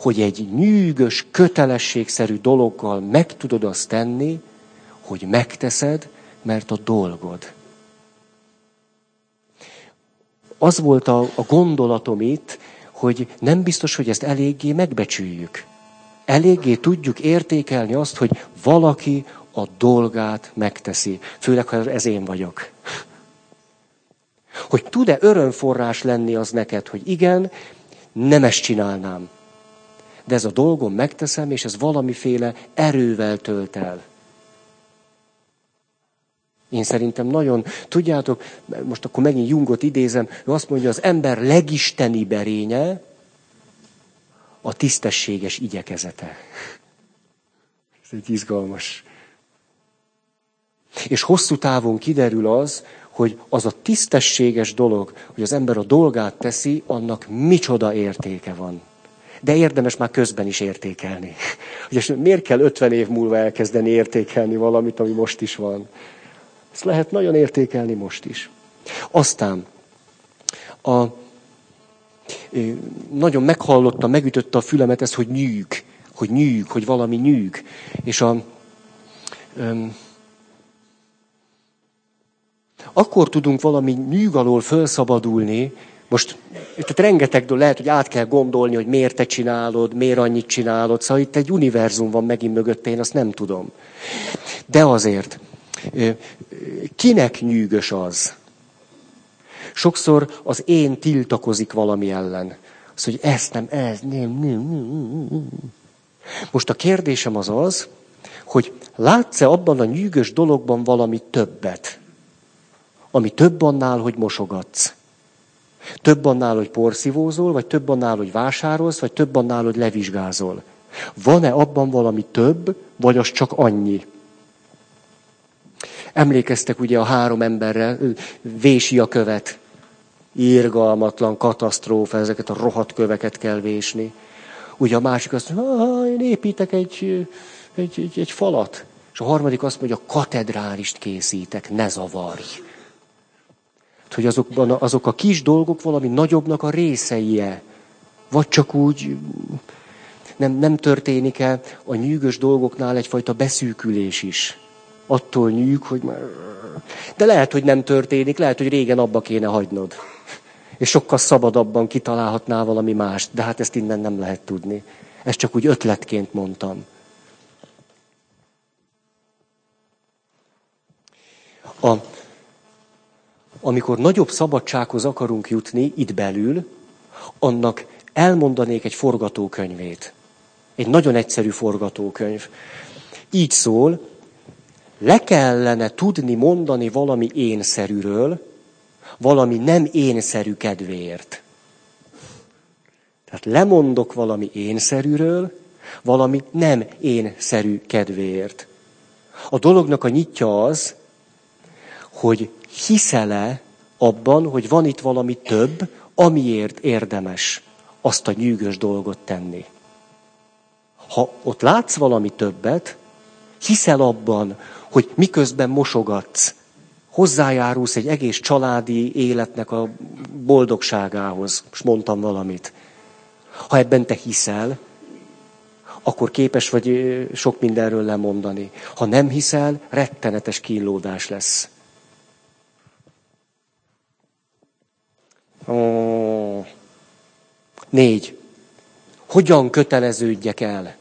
A: hogy egy nyűgös, kötelességszerű dologgal meg tudod azt tenni, hogy megteszed, mert a dolgod. Az volt a, a gondolatom itt, hogy nem biztos, hogy ezt eléggé megbecsüljük. Eléggé tudjuk értékelni azt, hogy valaki a dolgát megteszi. Főleg, ha ez én vagyok. Hogy tud-e örömforrás lenni az neked, hogy igen, nem ezt csinálnám. De ez a dolgom megteszem, és ez valamiféle erővel tölt el. Én szerintem nagyon, tudjátok, most akkor megint Jungot idézem, ő azt mondja, az ember legisteni berénye a tisztességes igyekezete. Ez egy izgalmas. És hosszú távon kiderül az, hogy az a tisztességes dolog, hogy az ember a dolgát teszi, annak micsoda értéke van. De érdemes már közben is értékelni. Ugye miért kell 50 év múlva elkezdeni értékelni valamit, ami most is van? Ezt lehet nagyon értékelni most is. Aztán a, nagyon meghallottam, megütötte a fülemet ez, hogy nyűg, hogy nyűg, hogy valami nyűg. És a, öm, akkor tudunk valami nyűg alól felszabadulni, most tehát rengeteg dolog lehet, hogy át kell gondolni, hogy miért te csinálod, miért annyit csinálod. Szóval itt egy univerzum van megint mögötte, én azt nem tudom. De azért, kinek nyűgös az? Sokszor az én tiltakozik valami ellen. Az, hogy ezt nem, ez nem, nem, nem. Most a kérdésem az az, hogy látsz-e abban a nyűgös dologban valami többet? Ami több annál, hogy mosogatsz. Több annál, hogy porszívózol, vagy több annál, hogy vásárolsz, vagy több annál, hogy levizsgázol. Van-e abban valami több, vagy az csak annyi? Emlékeztek ugye a három emberre, vési a követ. Írgalmatlan, katasztrófa, ezeket a rohadt köveket kell vésni. Ugye a másik azt mondja, én építek egy, egy, egy, egy falat. És a harmadik azt mondja, katedrálist készítek, ne zavarj. Hogy azokban, azok a kis dolgok valami nagyobbnak a részeie. Vagy csak úgy nem, nem történik-e a nyűgös dolgoknál egyfajta beszűkülés is. Attól nyűg, hogy már... De lehet, hogy nem történik, lehet, hogy régen abba kéne hagynod. És sokkal szabadabban kitalálhatnál valami mást, de hát ezt innen nem lehet tudni. Ezt csak úgy ötletként mondtam. A, amikor nagyobb szabadsághoz akarunk jutni itt belül, annak elmondanék egy forgatókönyvét. Egy nagyon egyszerű forgatókönyv. Így szól, le kellene tudni mondani valami énszerűről, valami nem énszerű kedvéért. Tehát lemondok valami énszerűről, valami nem énszerű kedvéért. A dolognak a nyitja az, hogy hiszele abban, hogy van itt valami több, amiért érdemes azt a nyűgös dolgot tenni. Ha ott látsz valami többet, hiszel abban, hogy miközben mosogatsz, hozzájárulsz egy egész családi életnek a boldogságához. Most mondtam valamit. Ha ebben te hiszel, akkor képes vagy sok mindenről lemondani. Ha nem hiszel, rettenetes kínlódás lesz. Négy. Hogyan köteleződjek el?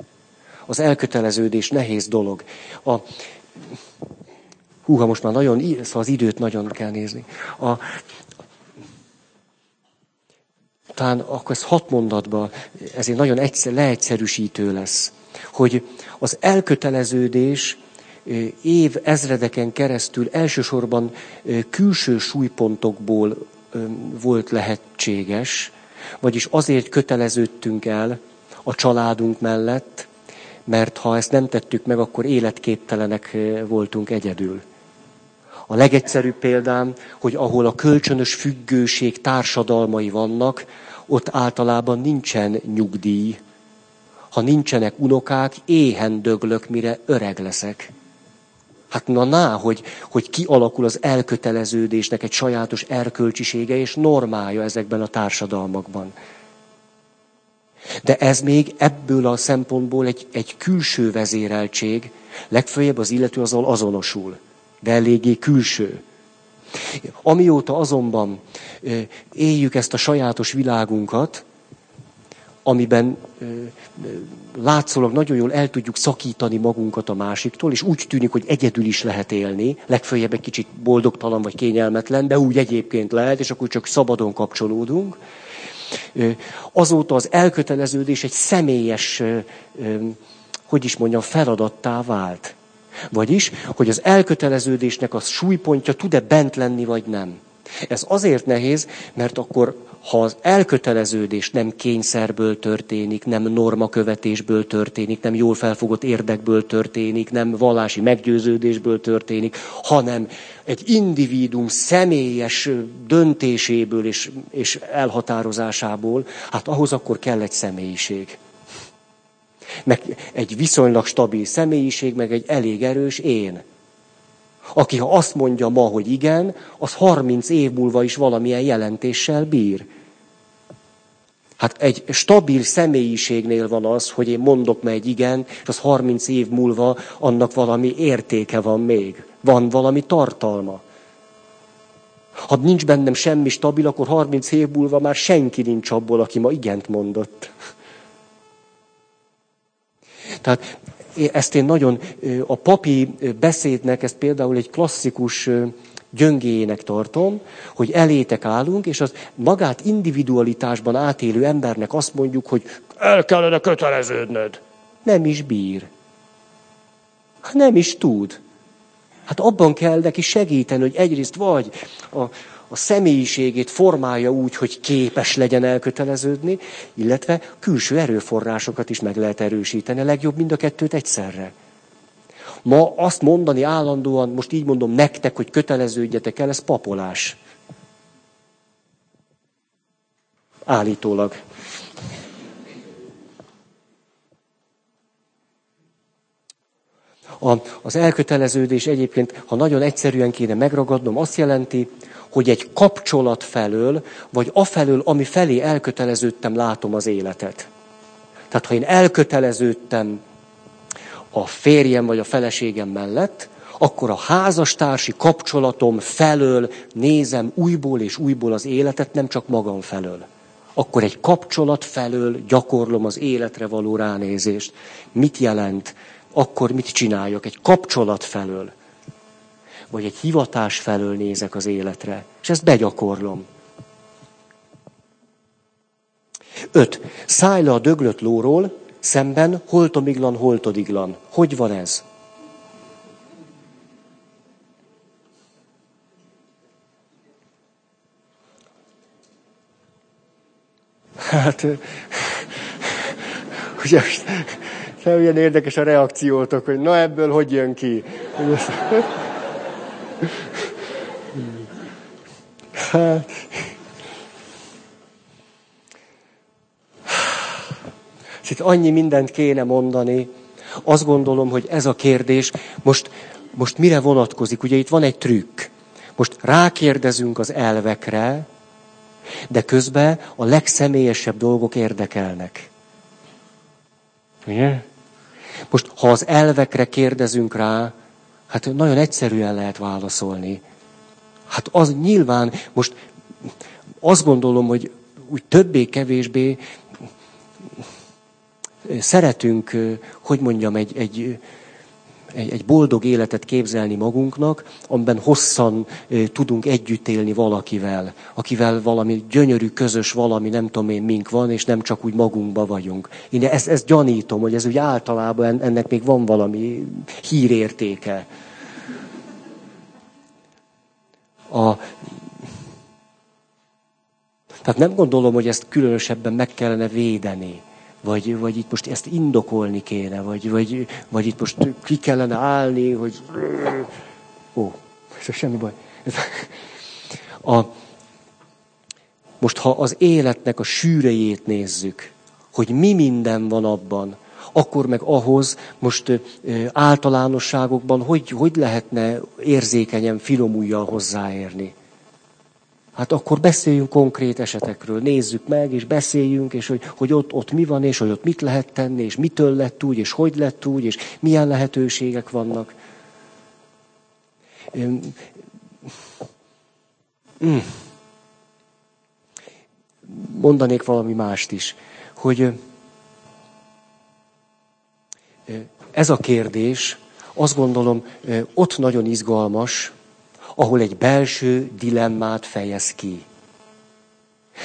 A: Az elköteleződés nehéz dolog. A, húha, most már nagyon, szóval az időt nagyon kell nézni. A, talán akkor ez hat mondatban, ezért nagyon egyszer, leegyszerűsítő lesz, hogy az elköteleződés év ezredeken keresztül elsősorban külső súlypontokból volt lehetséges, vagyis azért köteleződtünk el a családunk mellett, mert ha ezt nem tettük meg, akkor életképtelenek voltunk egyedül. A legegyszerűbb példám, hogy ahol a kölcsönös függőség társadalmai vannak, ott általában nincsen nyugdíj. Ha nincsenek unokák, éhen döglök, mire öreg leszek. Hát na, na hogy, hogy kialakul az elköteleződésnek egy sajátos erkölcsisége és normája ezekben a társadalmakban. De ez még ebből a szempontból egy, egy külső vezéreltség, legfőjebb az illető azon azonosul, de eléggé külső. Amióta azonban éljük ezt a sajátos világunkat, amiben látszólag nagyon jól el tudjuk szakítani magunkat a másiktól, és úgy tűnik, hogy egyedül is lehet élni, legfőjebb egy kicsit boldogtalan vagy kényelmetlen, de úgy egyébként lehet, és akkor csak szabadon kapcsolódunk. Azóta az elköteleződés egy személyes, hogy is mondjam, feladattá vált. Vagyis, hogy az elköteleződésnek a súlypontja tud-e bent lenni, vagy nem. Ez azért nehéz, mert akkor, ha az elköteleződés nem kényszerből történik, nem normakövetésből történik, nem jól felfogott érdekből történik, nem vallási meggyőződésből történik, hanem egy individuum személyes döntéséből és, és elhatározásából, hát ahhoz akkor kell egy személyiség. Meg egy viszonylag stabil személyiség, meg egy elég erős én. Aki ha azt mondja ma, hogy igen, az 30 év múlva is valamilyen jelentéssel bír. Hát egy stabil személyiségnél van az, hogy én mondok meg egy igen, és az 30 év múlva annak valami értéke van még. Van valami tartalma. Ha nincs bennem semmi stabil, akkor 30 év múlva már senki nincs abból, aki ma igent mondott. Tehát ezt én nagyon, a papi beszédnek, ezt például egy klasszikus gyöngéjének tartom, hogy elétek állunk, és az magát individualitásban átélő embernek azt mondjuk, hogy el kellene köteleződnöd. Nem is bír. Nem is tud. Hát abban kell neki segíteni, hogy egyrészt vagy a, a személyiségét formálja úgy, hogy képes legyen elköteleződni, illetve külső erőforrásokat is meg lehet erősíteni. A legjobb mind a kettőt egyszerre. Ma azt mondani állandóan, most így mondom nektek, hogy köteleződjetek el, ez papolás. Állítólag. A, az elköteleződés egyébként, ha nagyon egyszerűen kéne megragadnom, azt jelenti, hogy egy kapcsolat felől, vagy afelől, ami felé elköteleződtem, látom az életet. Tehát ha én elköteleződtem a férjem vagy a feleségem mellett, akkor a házastársi kapcsolatom felől nézem újból és újból az életet, nem csak magam felől. Akkor egy kapcsolat felől gyakorlom az életre való ránézést. Mit jelent? Akkor mit csináljak? Egy kapcsolat felől. Vagy egy hivatás felől nézek az életre. És ezt begyakorlom. Öt. Szállj le a döglött lóról, szemben holtomiglan, holtodiglan. Hogy van ez? Hát, ugye, nem ilyen érdekes a reakciótok, hogy na ebből hogy jön ki. Hát, itt annyi mindent kéne mondani. Azt gondolom, hogy ez a kérdés most, most mire vonatkozik? Ugye itt van egy trükk. Most rákérdezünk az elvekre, de közben a legszemélyesebb dolgok érdekelnek. Ugye? Most, ha az elvekre kérdezünk rá, hát nagyon egyszerűen lehet válaszolni. Hát az nyilván, most azt gondolom, hogy úgy többé-kevésbé szeretünk, hogy mondjam, egy, egy egy, egy boldog életet képzelni magunknak, amiben hosszan tudunk együtt élni valakivel, akivel valami gyönyörű, közös valami, nem tudom én, mink van, és nem csak úgy magunkba vagyunk. Én ezt, ezt gyanítom, hogy ez úgy általában ennek még van valami hírértéke. A, tehát nem gondolom, hogy ezt különösebben meg kellene védeni vagy, vagy itt most ezt indokolni kéne, vagy, vagy, vagy itt most ki kellene állni, hogy... Ó, ez semmi baj. A, most ha az életnek a sűrejét nézzük, hogy mi minden van abban, akkor meg ahhoz most általánosságokban hogy, hogy lehetne érzékenyen, finomújjal hozzáérni. Hát akkor beszéljünk konkrét esetekről, nézzük meg, és beszéljünk, és hogy, hogy ott, ott mi van, és hogy ott mit lehet tenni, és mitől lett úgy, és hogy lett úgy, és milyen lehetőségek vannak. Mm. Mondanék valami mást is, hogy ez a kérdés, azt gondolom, ott nagyon izgalmas, ahol egy belső dilemmát fejez ki.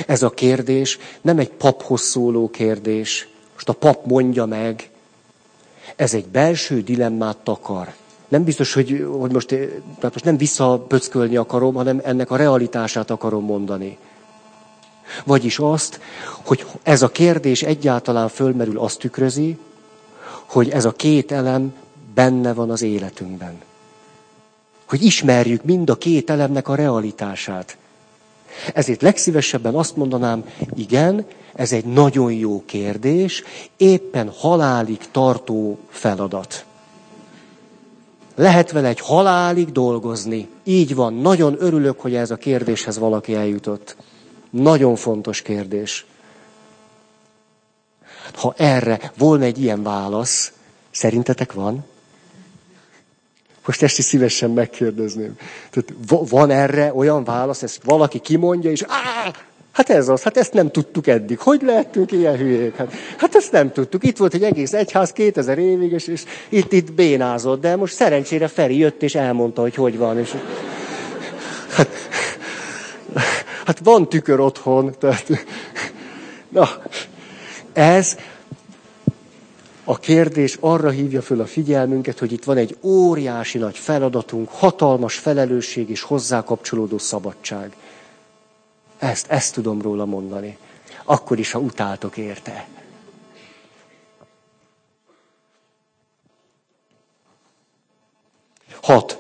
A: Ez a kérdés nem egy paphoz szóló kérdés, most a pap mondja meg, ez egy belső dilemmát takar. Nem biztos, hogy, hogy most, tehát most nem visszapöckölni akarom, hanem ennek a realitását akarom mondani. Vagyis azt, hogy ez a kérdés egyáltalán fölmerül, azt tükrözi, hogy ez a két elem benne van az életünkben hogy ismerjük mind a két elemnek a realitását. Ezért legszívesebben azt mondanám, igen, ez egy nagyon jó kérdés, éppen halálig tartó feladat. Lehet vele egy halálig dolgozni. Így van, nagyon örülök, hogy ez a kérdéshez valaki eljutott. Nagyon fontos kérdés. Ha erre volna egy ilyen válasz, szerintetek van? Most ezt is szívesen megkérdezném. Tehát van erre olyan válasz, ezt valaki kimondja, és Á! Hát ez az, hát ezt nem tudtuk eddig. Hogy lehetünk ilyen hülyék? Hát, hát ezt nem tudtuk. Itt volt egy egész egyház 2000 évig, és, és itt, itt bénázott, de most szerencsére Feri jött, és elmondta, hogy hogy van. És, hát, hát van tükör otthon. Tehát, na, ez a kérdés arra hívja föl a figyelmünket, hogy itt van egy óriási nagy feladatunk, hatalmas felelősség és hozzá kapcsolódó szabadság. Ezt, ezt tudom róla mondani. Akkor is, ha utáltok érte. Hat.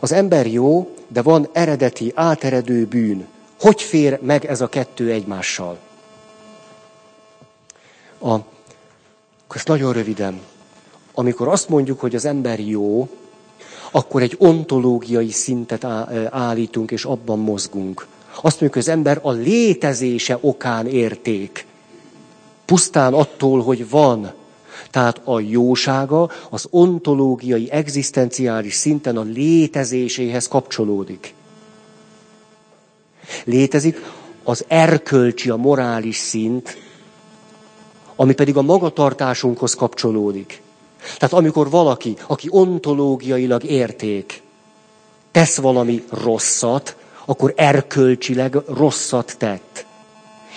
A: Az ember jó, de van eredeti, áteredő bűn. Hogy fér meg ez a kettő egymással? A akkor ezt nagyon röviden. amikor azt mondjuk, hogy az ember jó, akkor egy ontológiai szintet állítunk, és abban mozgunk. Azt mondjuk, hogy az ember a létezése okán érték. Pusztán attól, hogy van. Tehát a jósága az ontológiai, egzisztenciális szinten a létezéséhez kapcsolódik. Létezik az erkölcsi, a morális szint, ami pedig a magatartásunkhoz kapcsolódik. Tehát amikor valaki, aki ontológiailag érték, tesz valami rosszat, akkor erkölcsileg rosszat tett.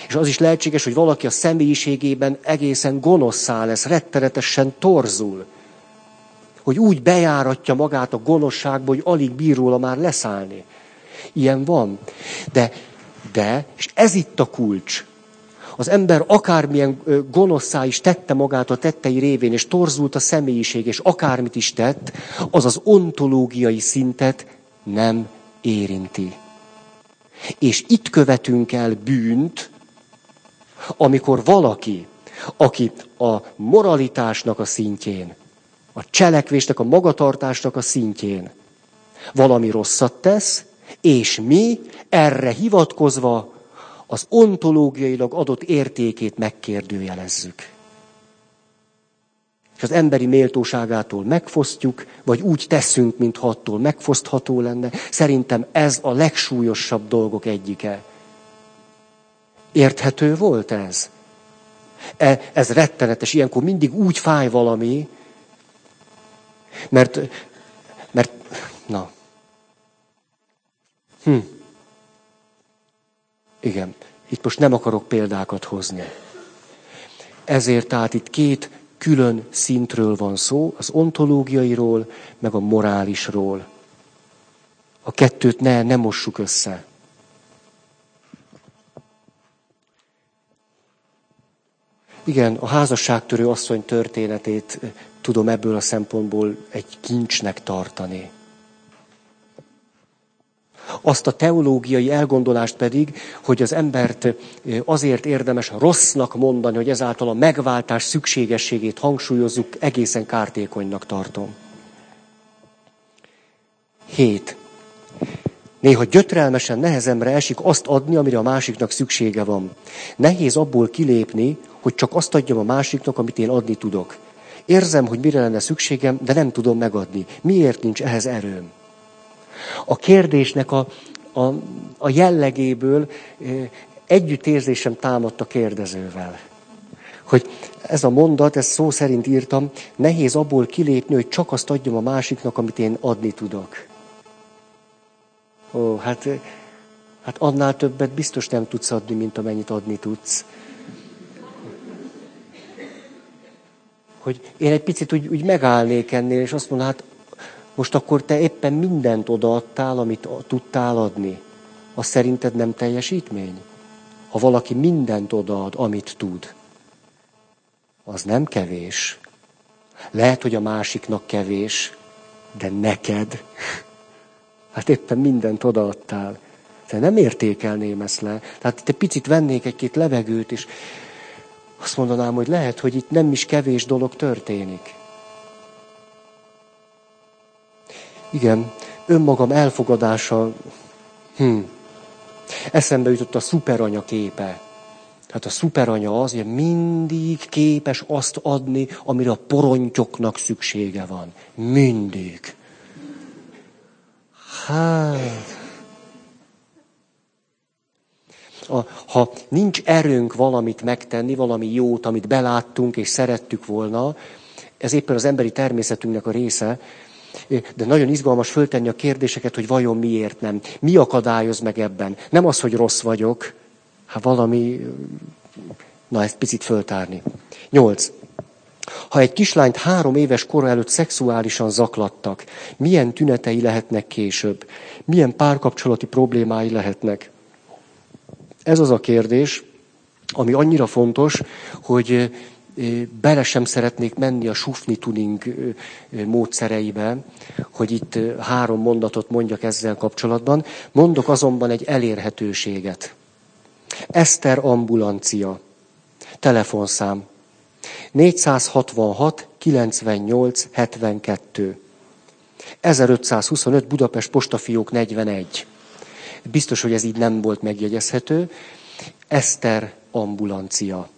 A: És az is lehetséges, hogy valaki a személyiségében egészen gonoszszá lesz, rettenetesen torzul. Hogy úgy bejáratja magát a gonoszságba, hogy alig bír róla már leszállni. Ilyen van. De, de, és ez itt a kulcs, az ember akármilyen gonoszá is tette magát a tettei révén, és torzult a személyiség, és akármit is tett, az az ontológiai szintet nem érinti. És itt követünk el bűnt, amikor valaki, aki a moralitásnak a szintjén, a cselekvésnek, a magatartásnak a szintjén valami rosszat tesz, és mi erre hivatkozva az ontológiailag adott értékét megkérdőjelezzük. És az emberi méltóságától megfosztjuk, vagy úgy teszünk, mint attól megfosztható lenne. Szerintem ez a legsúlyosabb dolgok egyike. Érthető volt ez? E, ez rettenetes, ilyenkor mindig úgy fáj valami, mert, mert, na. Hm. Igen, itt most nem akarok példákat hozni. Ezért tehát itt két külön szintről van szó, az ontológiairól, meg a morálisról. A kettőt ne, ne mossuk össze. Igen, a házasságtörő asszony történetét tudom ebből a szempontból egy kincsnek tartani. Azt a teológiai elgondolást pedig, hogy az embert azért érdemes rossznak mondani, hogy ezáltal a megváltás szükségességét hangsúlyozzuk, egészen kártékonynak tartom. 7. Néha gyötrelmesen nehezemre esik azt adni, amire a másiknak szüksége van. Nehéz abból kilépni, hogy csak azt adjam a másiknak, amit én adni tudok. Érzem, hogy mire lenne szükségem, de nem tudom megadni. Miért nincs ehhez erőm? A kérdésnek a, a, a jellegéből együttérzésem támadt a kérdezővel. Hogy ez a mondat, ezt szó szerint írtam, nehéz abból kilépni, hogy csak azt adjam a másiknak, amit én adni tudok. Ó, hát, hát annál többet biztos nem tudsz adni, mint amennyit adni tudsz. Hogy én egy picit úgy, úgy megállnék ennél, és azt mondanám, hát most akkor te éppen mindent odaadtál, amit tudtál adni. Az szerinted nem teljesítmény? Ha valaki mindent odaad, amit tud, az nem kevés. Lehet, hogy a másiknak kevés, de neked, hát éppen mindent odaadtál. Te nem értékelném ezt le. Tehát egy picit vennék egy-két levegőt, és azt mondanám, hogy lehet, hogy itt nem is kevés dolog történik. Igen, önmagam elfogadása, hm, eszembe jutott a szuperanya képe. Tehát a szuperanya az, hogy mindig képes azt adni, amire a porontyoknak szüksége van. Mindig. Hát. A, ha nincs erőnk valamit megtenni, valami jót, amit beláttunk és szerettük volna, ez éppen az emberi természetünknek a része, de nagyon izgalmas föltenni a kérdéseket, hogy vajon miért nem. Mi akadályoz meg ebben? Nem az, hogy rossz vagyok, hát valami, na ezt picit föltárni. Nyolc. Ha egy kislányt három éves kora előtt szexuálisan zaklattak, milyen tünetei lehetnek később? Milyen párkapcsolati problémái lehetnek? Ez az a kérdés, ami annyira fontos, hogy bele sem szeretnék menni a sufni tuning módszereibe, hogy itt három mondatot mondjak ezzel kapcsolatban. Mondok azonban egy elérhetőséget. Eszter ambulancia. Telefonszám. 466 98 72. 1525 Budapest postafiók 41. Biztos, hogy ez így nem volt megjegyezhető. Eszter ambulancia.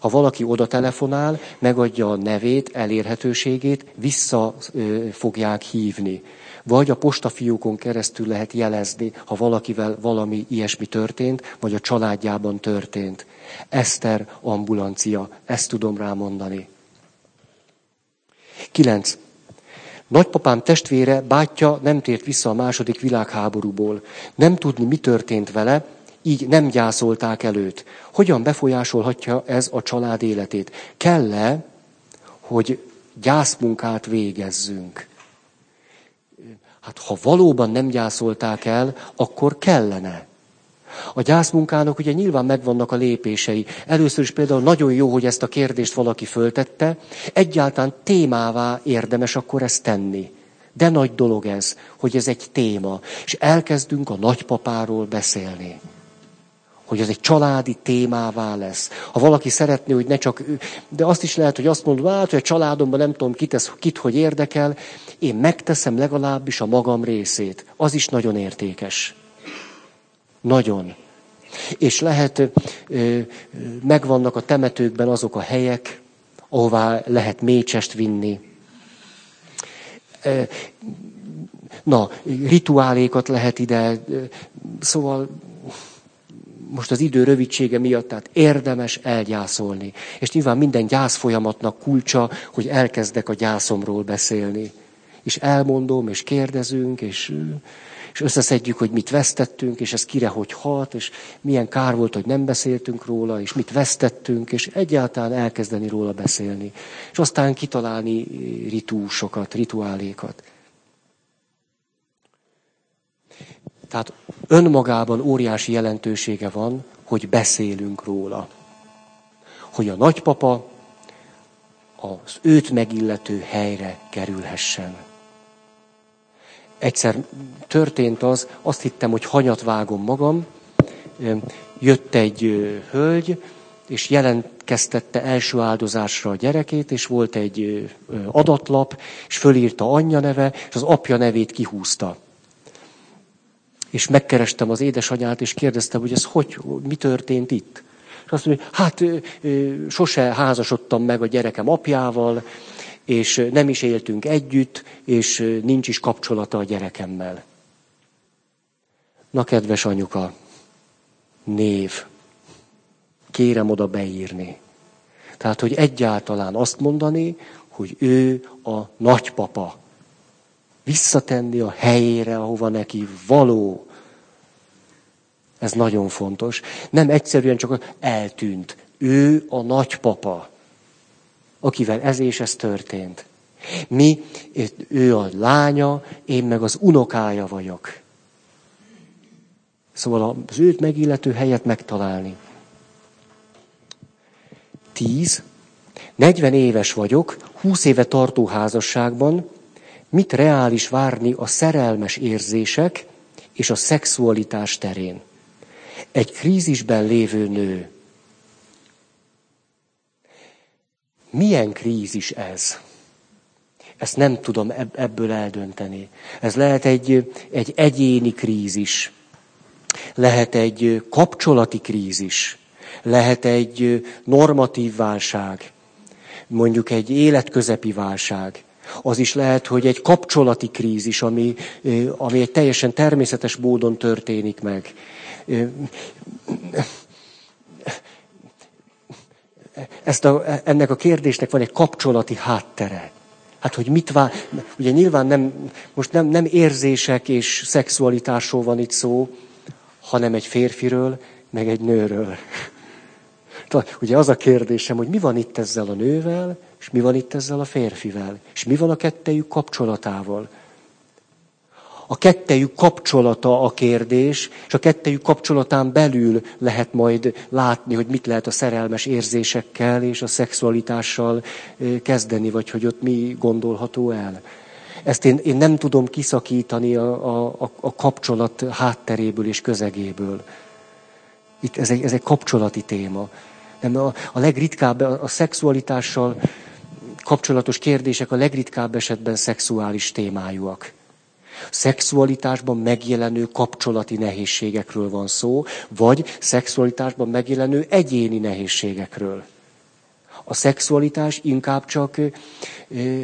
A: Ha valaki oda telefonál, megadja a nevét, elérhetőségét, vissza fogják hívni. Vagy a postafiókon keresztül lehet jelezni, ha valakivel valami ilyesmi történt, vagy a családjában történt. Eszter ambulancia, ezt tudom rámondani. 9. Nagypapám testvére, bátyja nem tért vissza a második világháborúból. Nem tudni, mi történt vele, így nem gyászolták előtt. Hogyan befolyásolhatja ez a család életét? Kell-e, hogy gyászmunkát végezzünk? Hát ha valóban nem gyászolták el, akkor kellene. A gyászmunkának ugye nyilván megvannak a lépései. Először is például nagyon jó, hogy ezt a kérdést valaki föltette. Egyáltalán témává érdemes akkor ezt tenni. De nagy dolog ez, hogy ez egy téma. És elkezdünk a nagypapáról beszélni. Hogy ez egy családi témává lesz. Ha valaki szeretné, hogy ne csak ő, de azt is lehet, hogy azt mondom, hát, hogy a családomban nem tudom, kit, ez, kit hogy érdekel, én megteszem legalábbis a magam részét. Az is nagyon értékes. Nagyon. És lehet, megvannak a temetőkben azok a helyek, ahová lehet mécsest vinni. Na, rituálékat lehet ide, szóval most az idő rövidsége miatt, tehát érdemes elgyászolni. És nyilván minden gyász folyamatnak kulcsa, hogy elkezdek a gyászomról beszélni. És elmondom, és kérdezünk, és és összeszedjük, hogy mit vesztettünk, és ez kire hogy hat, és milyen kár volt, hogy nem beszéltünk róla, és mit vesztettünk, és egyáltalán elkezdeni róla beszélni. És aztán kitalálni ritúsokat, rituálékat. Tehát önmagában óriási jelentősége van, hogy beszélünk róla. Hogy a nagypapa az őt megillető helyre kerülhessen egyszer történt az, azt hittem, hogy hanyat vágom magam, jött egy hölgy, és jelentkeztette első áldozásra a gyerekét, és volt egy adatlap, és fölírta anyja neve, és az apja nevét kihúzta. És megkerestem az édesanyát, és kérdeztem, hogy ez hogy, mi történt itt. És azt mondja, hát sose házasodtam meg a gyerekem apjával, és nem is éltünk együtt, és nincs is kapcsolata a gyerekemmel. Na, kedves anyuka, név. Kérem oda beírni. Tehát, hogy egyáltalán azt mondani, hogy ő a nagypapa. Visszatenni a helyére, ahova neki való. Ez nagyon fontos. Nem egyszerűen csak eltűnt. Ő a nagypapa akivel ez és ez történt. Mi, ő a lánya, én meg az unokája vagyok. Szóval az őt megillető helyet megtalálni. Tíz. 40 éves vagyok, 20 éve tartó házasságban, mit reális várni a szerelmes érzések és a szexualitás terén. Egy krízisben lévő nő Milyen krízis ez? Ezt nem tudom ebből eldönteni. Ez lehet egy, egy egyéni krízis, lehet egy kapcsolati krízis, lehet egy normatív válság, mondjuk egy életközepi válság. Az is lehet, hogy egy kapcsolati krízis, ami, ami egy teljesen természetes módon történik meg ezt a, ennek a kérdésnek van egy kapcsolati háttere. Hát, hogy mit vár, ugye nyilván nem, most nem, nem érzések és szexualitásról van itt szó, hanem egy férfiről, meg egy nőről. Ugye az a kérdésem, hogy mi van itt ezzel a nővel, és mi van itt ezzel a férfivel, és mi van a kettejük kapcsolatával a kettejük kapcsolata a kérdés, és a kettejük kapcsolatán belül lehet majd látni, hogy mit lehet a szerelmes érzésekkel és a szexualitással kezdeni, vagy hogy ott mi gondolható el. Ezt én, én nem tudom kiszakítani a, a, a kapcsolat hátteréből és közegéből. Itt ez egy, ez egy kapcsolati téma. Nem, a, a legritkább a, a szexualitással kapcsolatos kérdések a legritkább esetben szexuális témájúak. Szexualitásban megjelenő kapcsolati nehézségekről van szó, vagy szexualitásban megjelenő egyéni nehézségekről. A szexualitás inkább csak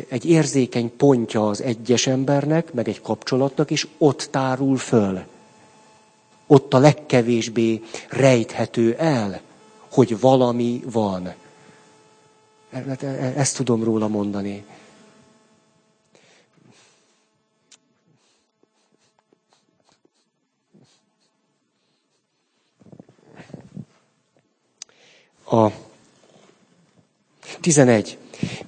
A: egy érzékeny pontja az egyes embernek, meg egy kapcsolatnak, és ott tárul föl. Ott a legkevésbé rejthető el, hogy valami van. E, hát e, e, ezt tudom róla mondani. A 11.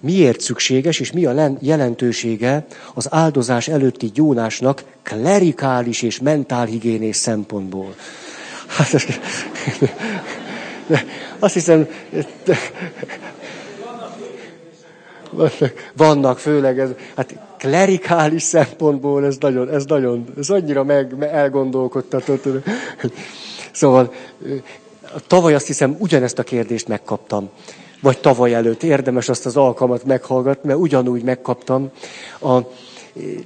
A: Miért szükséges, és mi a jelentősége az áldozás előtti gyónásnak klerikális és mentálhigiénés szempontból? Hát, azt hiszem, vannak, főleg, ez, hát klerikális szempontból ez nagyon, ez nagyon, ez annyira meg, elgondolkodtatott. Szóval tavaly azt hiszem ugyanezt a kérdést megkaptam vagy tavaly előtt. Érdemes azt az alkalmat meghallgatni, mert ugyanúgy megkaptam. A,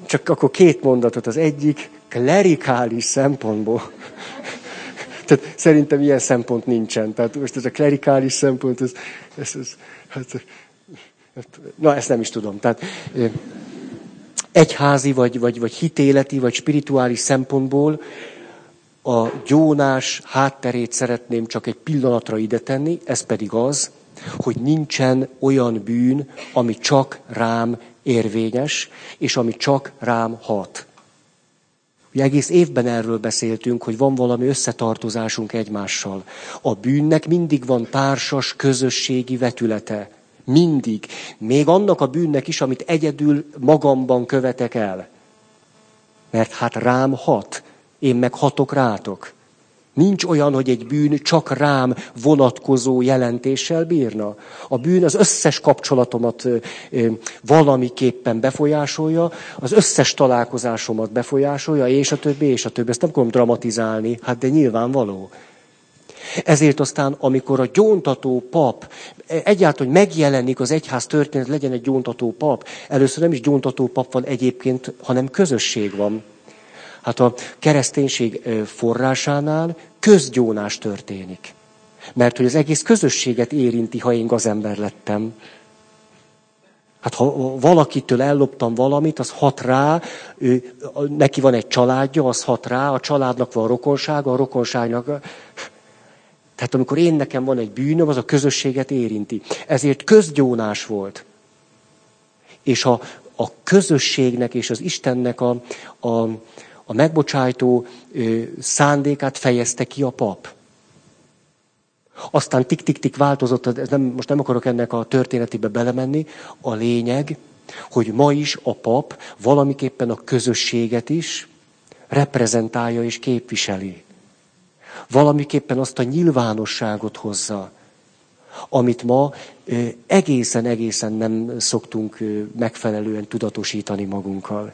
A: csak akkor két mondatot. Az egyik klerikális szempontból. Tehát szerintem ilyen szempont nincsen. Tehát most ez a klerikális szempont, ez, ez, ez hát, na ezt nem is tudom. Tehát egyházi, vagy, vagy, vagy hitéleti, vagy spirituális szempontból a gyónás hátterét szeretném csak egy pillanatra ide tenni, ez pedig az, hogy nincsen olyan bűn, ami csak rám érvényes, és ami csak rám hat. Ugye egész évben erről beszéltünk, hogy van valami összetartozásunk egymással. A bűnnek mindig van társas, közösségi vetülete. Mindig. Még annak a bűnnek is, amit egyedül magamban követek el. Mert hát rám hat, én meg hatok rátok. Nincs olyan, hogy egy bűn csak rám vonatkozó jelentéssel bírna. A bűn az összes kapcsolatomat valamiképpen befolyásolja, az összes találkozásomat befolyásolja, és a többi, és a többi. Ezt nem akarom dramatizálni, hát de nyilvánvaló. Ezért aztán, amikor a gyóntató pap, egyáltalán, hogy megjelenik az egyház történet, legyen egy gyóntató pap, először nem is gyóntató pap van egyébként, hanem közösség van. Hát a kereszténység forrásánál közgyónás történik. Mert hogy az egész közösséget érinti, ha én gazember lettem. Hát ha valakitől elloptam valamit, az hat rá, ő, neki van egy családja, az hat rá, a családnak van rokonsága, a rokonságnak... Tehát amikor én nekem van egy bűnöm, az a közösséget érinti. Ezért közgyónás volt. És a, a közösségnek és az Istennek a, a, a megbocsájtó szándékát fejezte ki a pap. Aztán tik-tik-tik változott, ez nem, most nem akarok ennek a történetébe belemenni, a lényeg, hogy ma is a pap valamiképpen a közösséget is reprezentálja és képviseli. Valamiképpen azt a nyilvánosságot hozza, amit ma egészen-egészen nem szoktunk megfelelően tudatosítani magunkkal.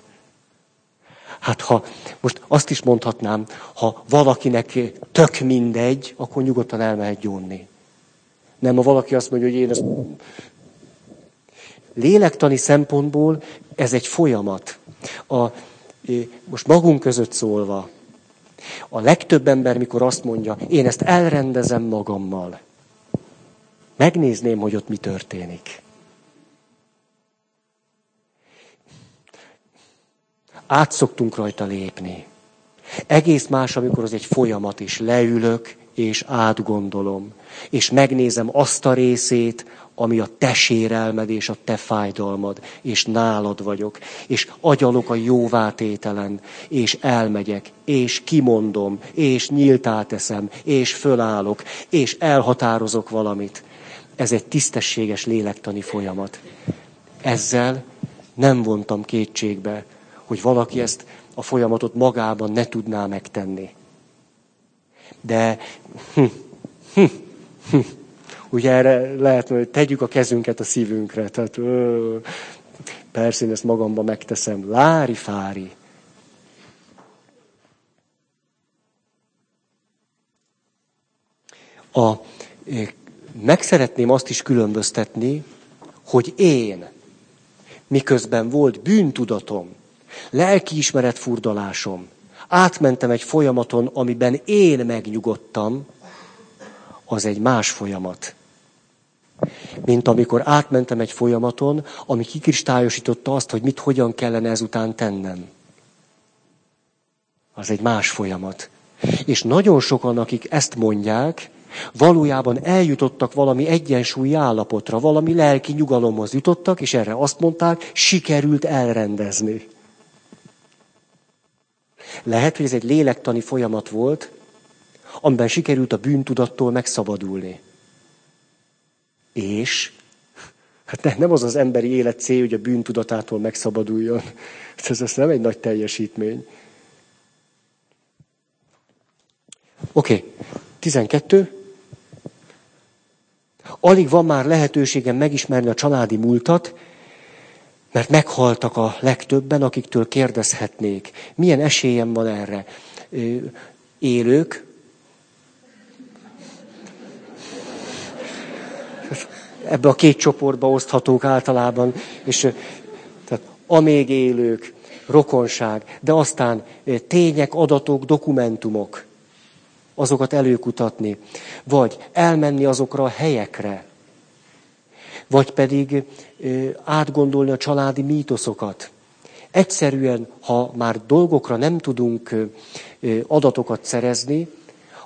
A: Hát ha most azt is mondhatnám, ha valakinek tök mindegy, akkor nyugodtan elmehet gyónni. Nem, ha valaki azt mondja, hogy én ezt... Lélektani szempontból ez egy folyamat. A, most magunk között szólva, a legtöbb ember, mikor azt mondja, én ezt elrendezem magammal, megnézném, hogy ott mi történik. át szoktunk rajta lépni. Egész más, amikor az egy folyamat is. Leülök, és átgondolom. És megnézem azt a részét, ami a te sérelmed és a te fájdalmad, és nálad vagyok, és agyalok a jóvátételen, és elmegyek, és kimondom, és nyíltá teszem, és fölállok, és elhatározok valamit. Ez egy tisztességes lélektani folyamat. Ezzel nem vontam kétségbe, hogy valaki ezt a folyamatot magában ne tudná megtenni. De hm, hm, hm, ugye erre lehet, hogy tegyük a kezünket a szívünkre. Tehát ö, persze én ezt magamban megteszem. Lári fári. A, meg szeretném azt is különböztetni, hogy én miközben volt bűntudatom, lelkiismeret furdalásom, átmentem egy folyamaton, amiben én megnyugodtam, az egy más folyamat. Mint amikor átmentem egy folyamaton, ami kikristályosította azt, hogy mit hogyan kellene ezután tennem. Az egy más folyamat. És nagyon sokan, akik ezt mondják, valójában eljutottak valami egyensúlyi állapotra, valami lelki nyugalomhoz jutottak, és erre azt mondták, sikerült elrendezni. Lehet, hogy ez egy lélektani folyamat volt, amiben sikerült a bűntudattól megszabadulni. És hát nem az az emberi élet cél, hogy a bűntudatától megszabaduljon. Ez, ez nem egy nagy teljesítmény. Oké, okay. 12. Alig van már lehetőségem megismerni a családi múltat, mert meghaltak a legtöbben, akiktől kérdezhetnék. Milyen esélyem van erre? Élők, ebbe a két csoportba oszthatók általában, és tehát amíg élők, rokonság, de aztán tények, adatok, dokumentumok, azokat előkutatni, vagy elmenni azokra a helyekre, vagy pedig átgondolni a családi mítoszokat. Egyszerűen, ha már dolgokra nem tudunk adatokat szerezni,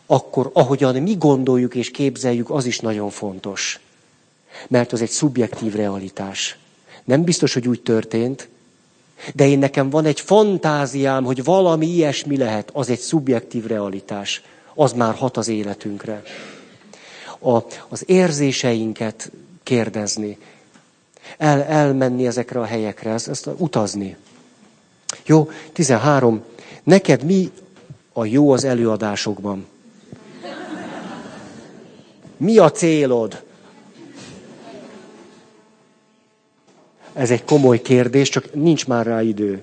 A: akkor ahogyan mi gondoljuk és képzeljük, az is nagyon fontos. Mert az egy szubjektív realitás. Nem biztos, hogy úgy történt, de én nekem van egy fantáziám, hogy valami ilyesmi lehet, az egy szubjektív realitás. Az már hat az életünkre. A, az érzéseinket kérdezni, el, elmenni ezekre a helyekre, ezt, ezt utazni. Jó, 13. Neked mi a jó az előadásokban? Mi a célod? Ez egy komoly kérdés, csak nincs már rá idő.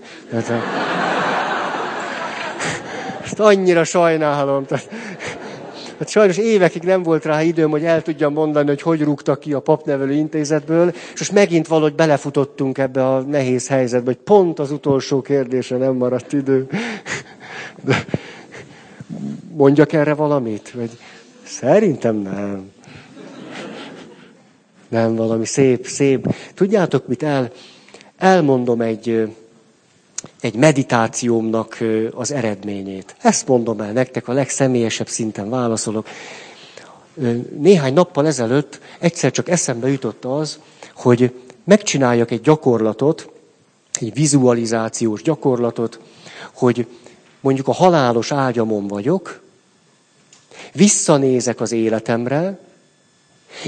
A: Ezt annyira sajnálom. Hát sajnos évekig nem volt rá időm, hogy el tudjam mondani, hogy hogy rúgtak ki a papnevelő intézetből, és most megint valahogy belefutottunk ebbe a nehéz helyzetbe, hogy pont az utolsó kérdésre nem maradt idő. De mondjak erre valamit? Vagy szerintem nem. Nem, valami szép, szép. Tudjátok, mit el, elmondom egy, egy meditációmnak az eredményét. Ezt mondom el nektek, a legszemélyesebb szinten válaszolok. Néhány nappal ezelőtt egyszer csak eszembe jutott az, hogy megcsináljak egy gyakorlatot, egy vizualizációs gyakorlatot, hogy mondjuk a halálos ágyamon vagyok, visszanézek az életemre,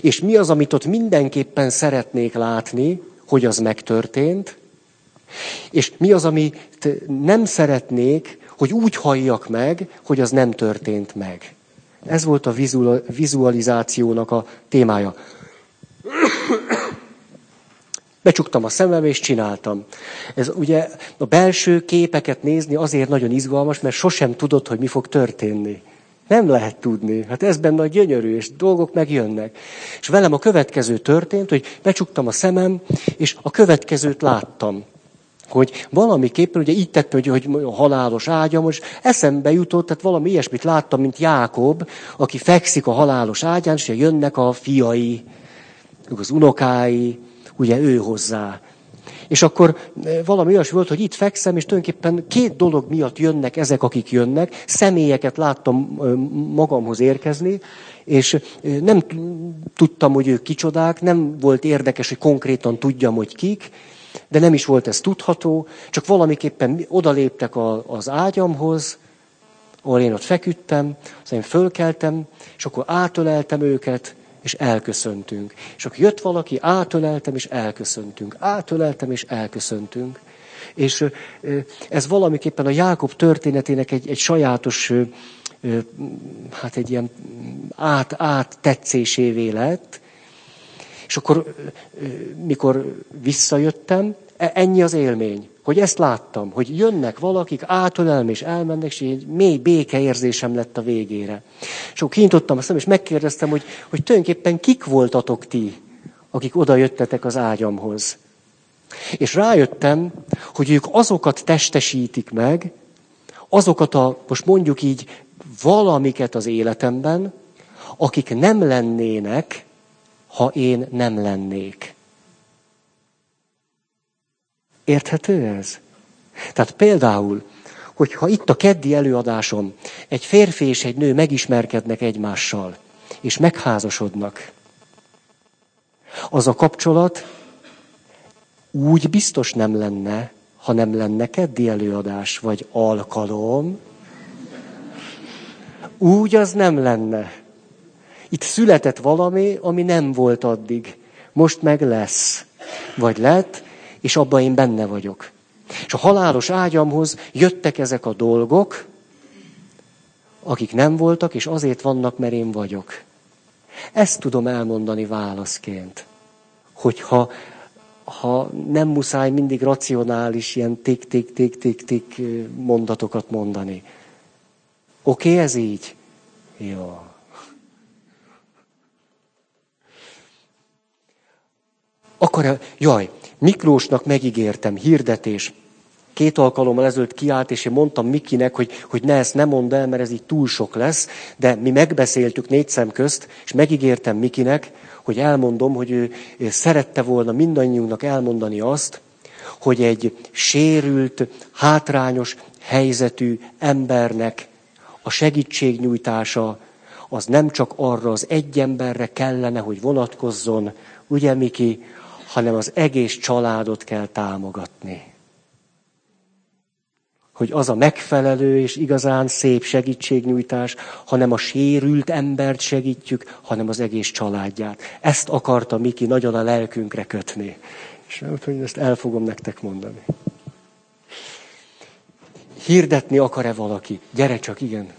A: és mi az, amit ott mindenképpen szeretnék látni, hogy az megtörtént, és mi az, amit nem szeretnék, hogy úgy halljak meg, hogy az nem történt meg. Ez volt a vizualizációnak a témája. Becsuktam a szemem, és csináltam. Ez ugye a belső képeket nézni azért nagyon izgalmas, mert sosem tudod, hogy mi fog történni. Nem lehet tudni. Hát ez benne a gyönyörű, és dolgok megjönnek. És velem a következő történt, hogy becsuktam a szemem, és a következőt láttam. Hogy valamiképpen, ugye így tettem, hogy, hogy halálos ágyam, most eszembe jutott, tehát valami ilyesmit láttam, mint Jákob, aki fekszik a halálos ágyán, és jönnek a fiai, az unokái, ugye ő hozzá. És akkor eh, valami olyas volt, hogy itt fekszem, és tulajdonképpen két dolog miatt jönnek ezek, akik jönnek. Személyeket láttam eh, magamhoz érkezni, és eh, nem tudtam, hogy ők kicsodák, nem volt érdekes, hogy konkrétan tudjam, hogy kik, de nem is volt ez tudható, csak valamiképpen odaléptek az ágyamhoz, ahol én ott feküdtem, aztán én fölkeltem, és akkor átöleltem őket, és elköszöntünk. És akkor jött valaki, átöleltem, és elköszöntünk. Átöleltem, és elköszöntünk. És ez valamiképpen a Jákob történetének egy, egy sajátos, hát egy ilyen át, áttetszésévé lett. És akkor, mikor visszajöttem, ennyi az élmény. Hogy ezt láttam, hogy jönnek valakik, átölelem és elmennek, és egy mély békeérzésem lett a végére. És akkor kinyitottam a szem, és megkérdeztem, hogy, hogy tulajdonképpen kik voltatok ti, akik oda jöttetek az ágyamhoz. És rájöttem, hogy ők azokat testesítik meg, azokat a, most mondjuk így, valamiket az életemben, akik nem lennének, ha én nem lennék. Érthető ez? Tehát például, hogyha itt a keddi előadásom egy férfi és egy nő megismerkednek egymással, és megházasodnak, az a kapcsolat úgy biztos nem lenne, ha nem lenne keddi előadás vagy alkalom, úgy az nem lenne. Itt született valami, ami nem volt addig. Most meg lesz. Vagy lett, és abban én benne vagyok. És a halálos ágyamhoz jöttek ezek a dolgok, akik nem voltak, és azért vannak, mert én vagyok. Ezt tudom elmondani válaszként. Hogyha ha nem muszáj mindig racionális, ilyen tik-tik-tik-tik-tik mondatokat mondani. Oké, okay, ez így? Jó. Akkor, jaj, Miklósnak megígértem, hirdetés. Két alkalommal ezelőtt kiállt, és én mondtam Mikinek, hogy, hogy ne ezt nem mondd el, mert ez így túl sok lesz, de mi megbeszéltük négy szem közt, és megígértem Mikinek, hogy elmondom, hogy ő szerette volna mindannyiunknak elmondani azt, hogy egy sérült, hátrányos helyzetű embernek a segítségnyújtása az nem csak arra az egy emberre kellene, hogy vonatkozzon, ugye Miki, hanem az egész családot kell támogatni. Hogy az a megfelelő és igazán szép segítségnyújtás, hanem a sérült embert segítjük, hanem az egész családját. Ezt akarta Miki nagyon a lelkünkre kötni. És hogy ezt el fogom nektek mondani. Hirdetni akar-e valaki? Gyere csak, igen.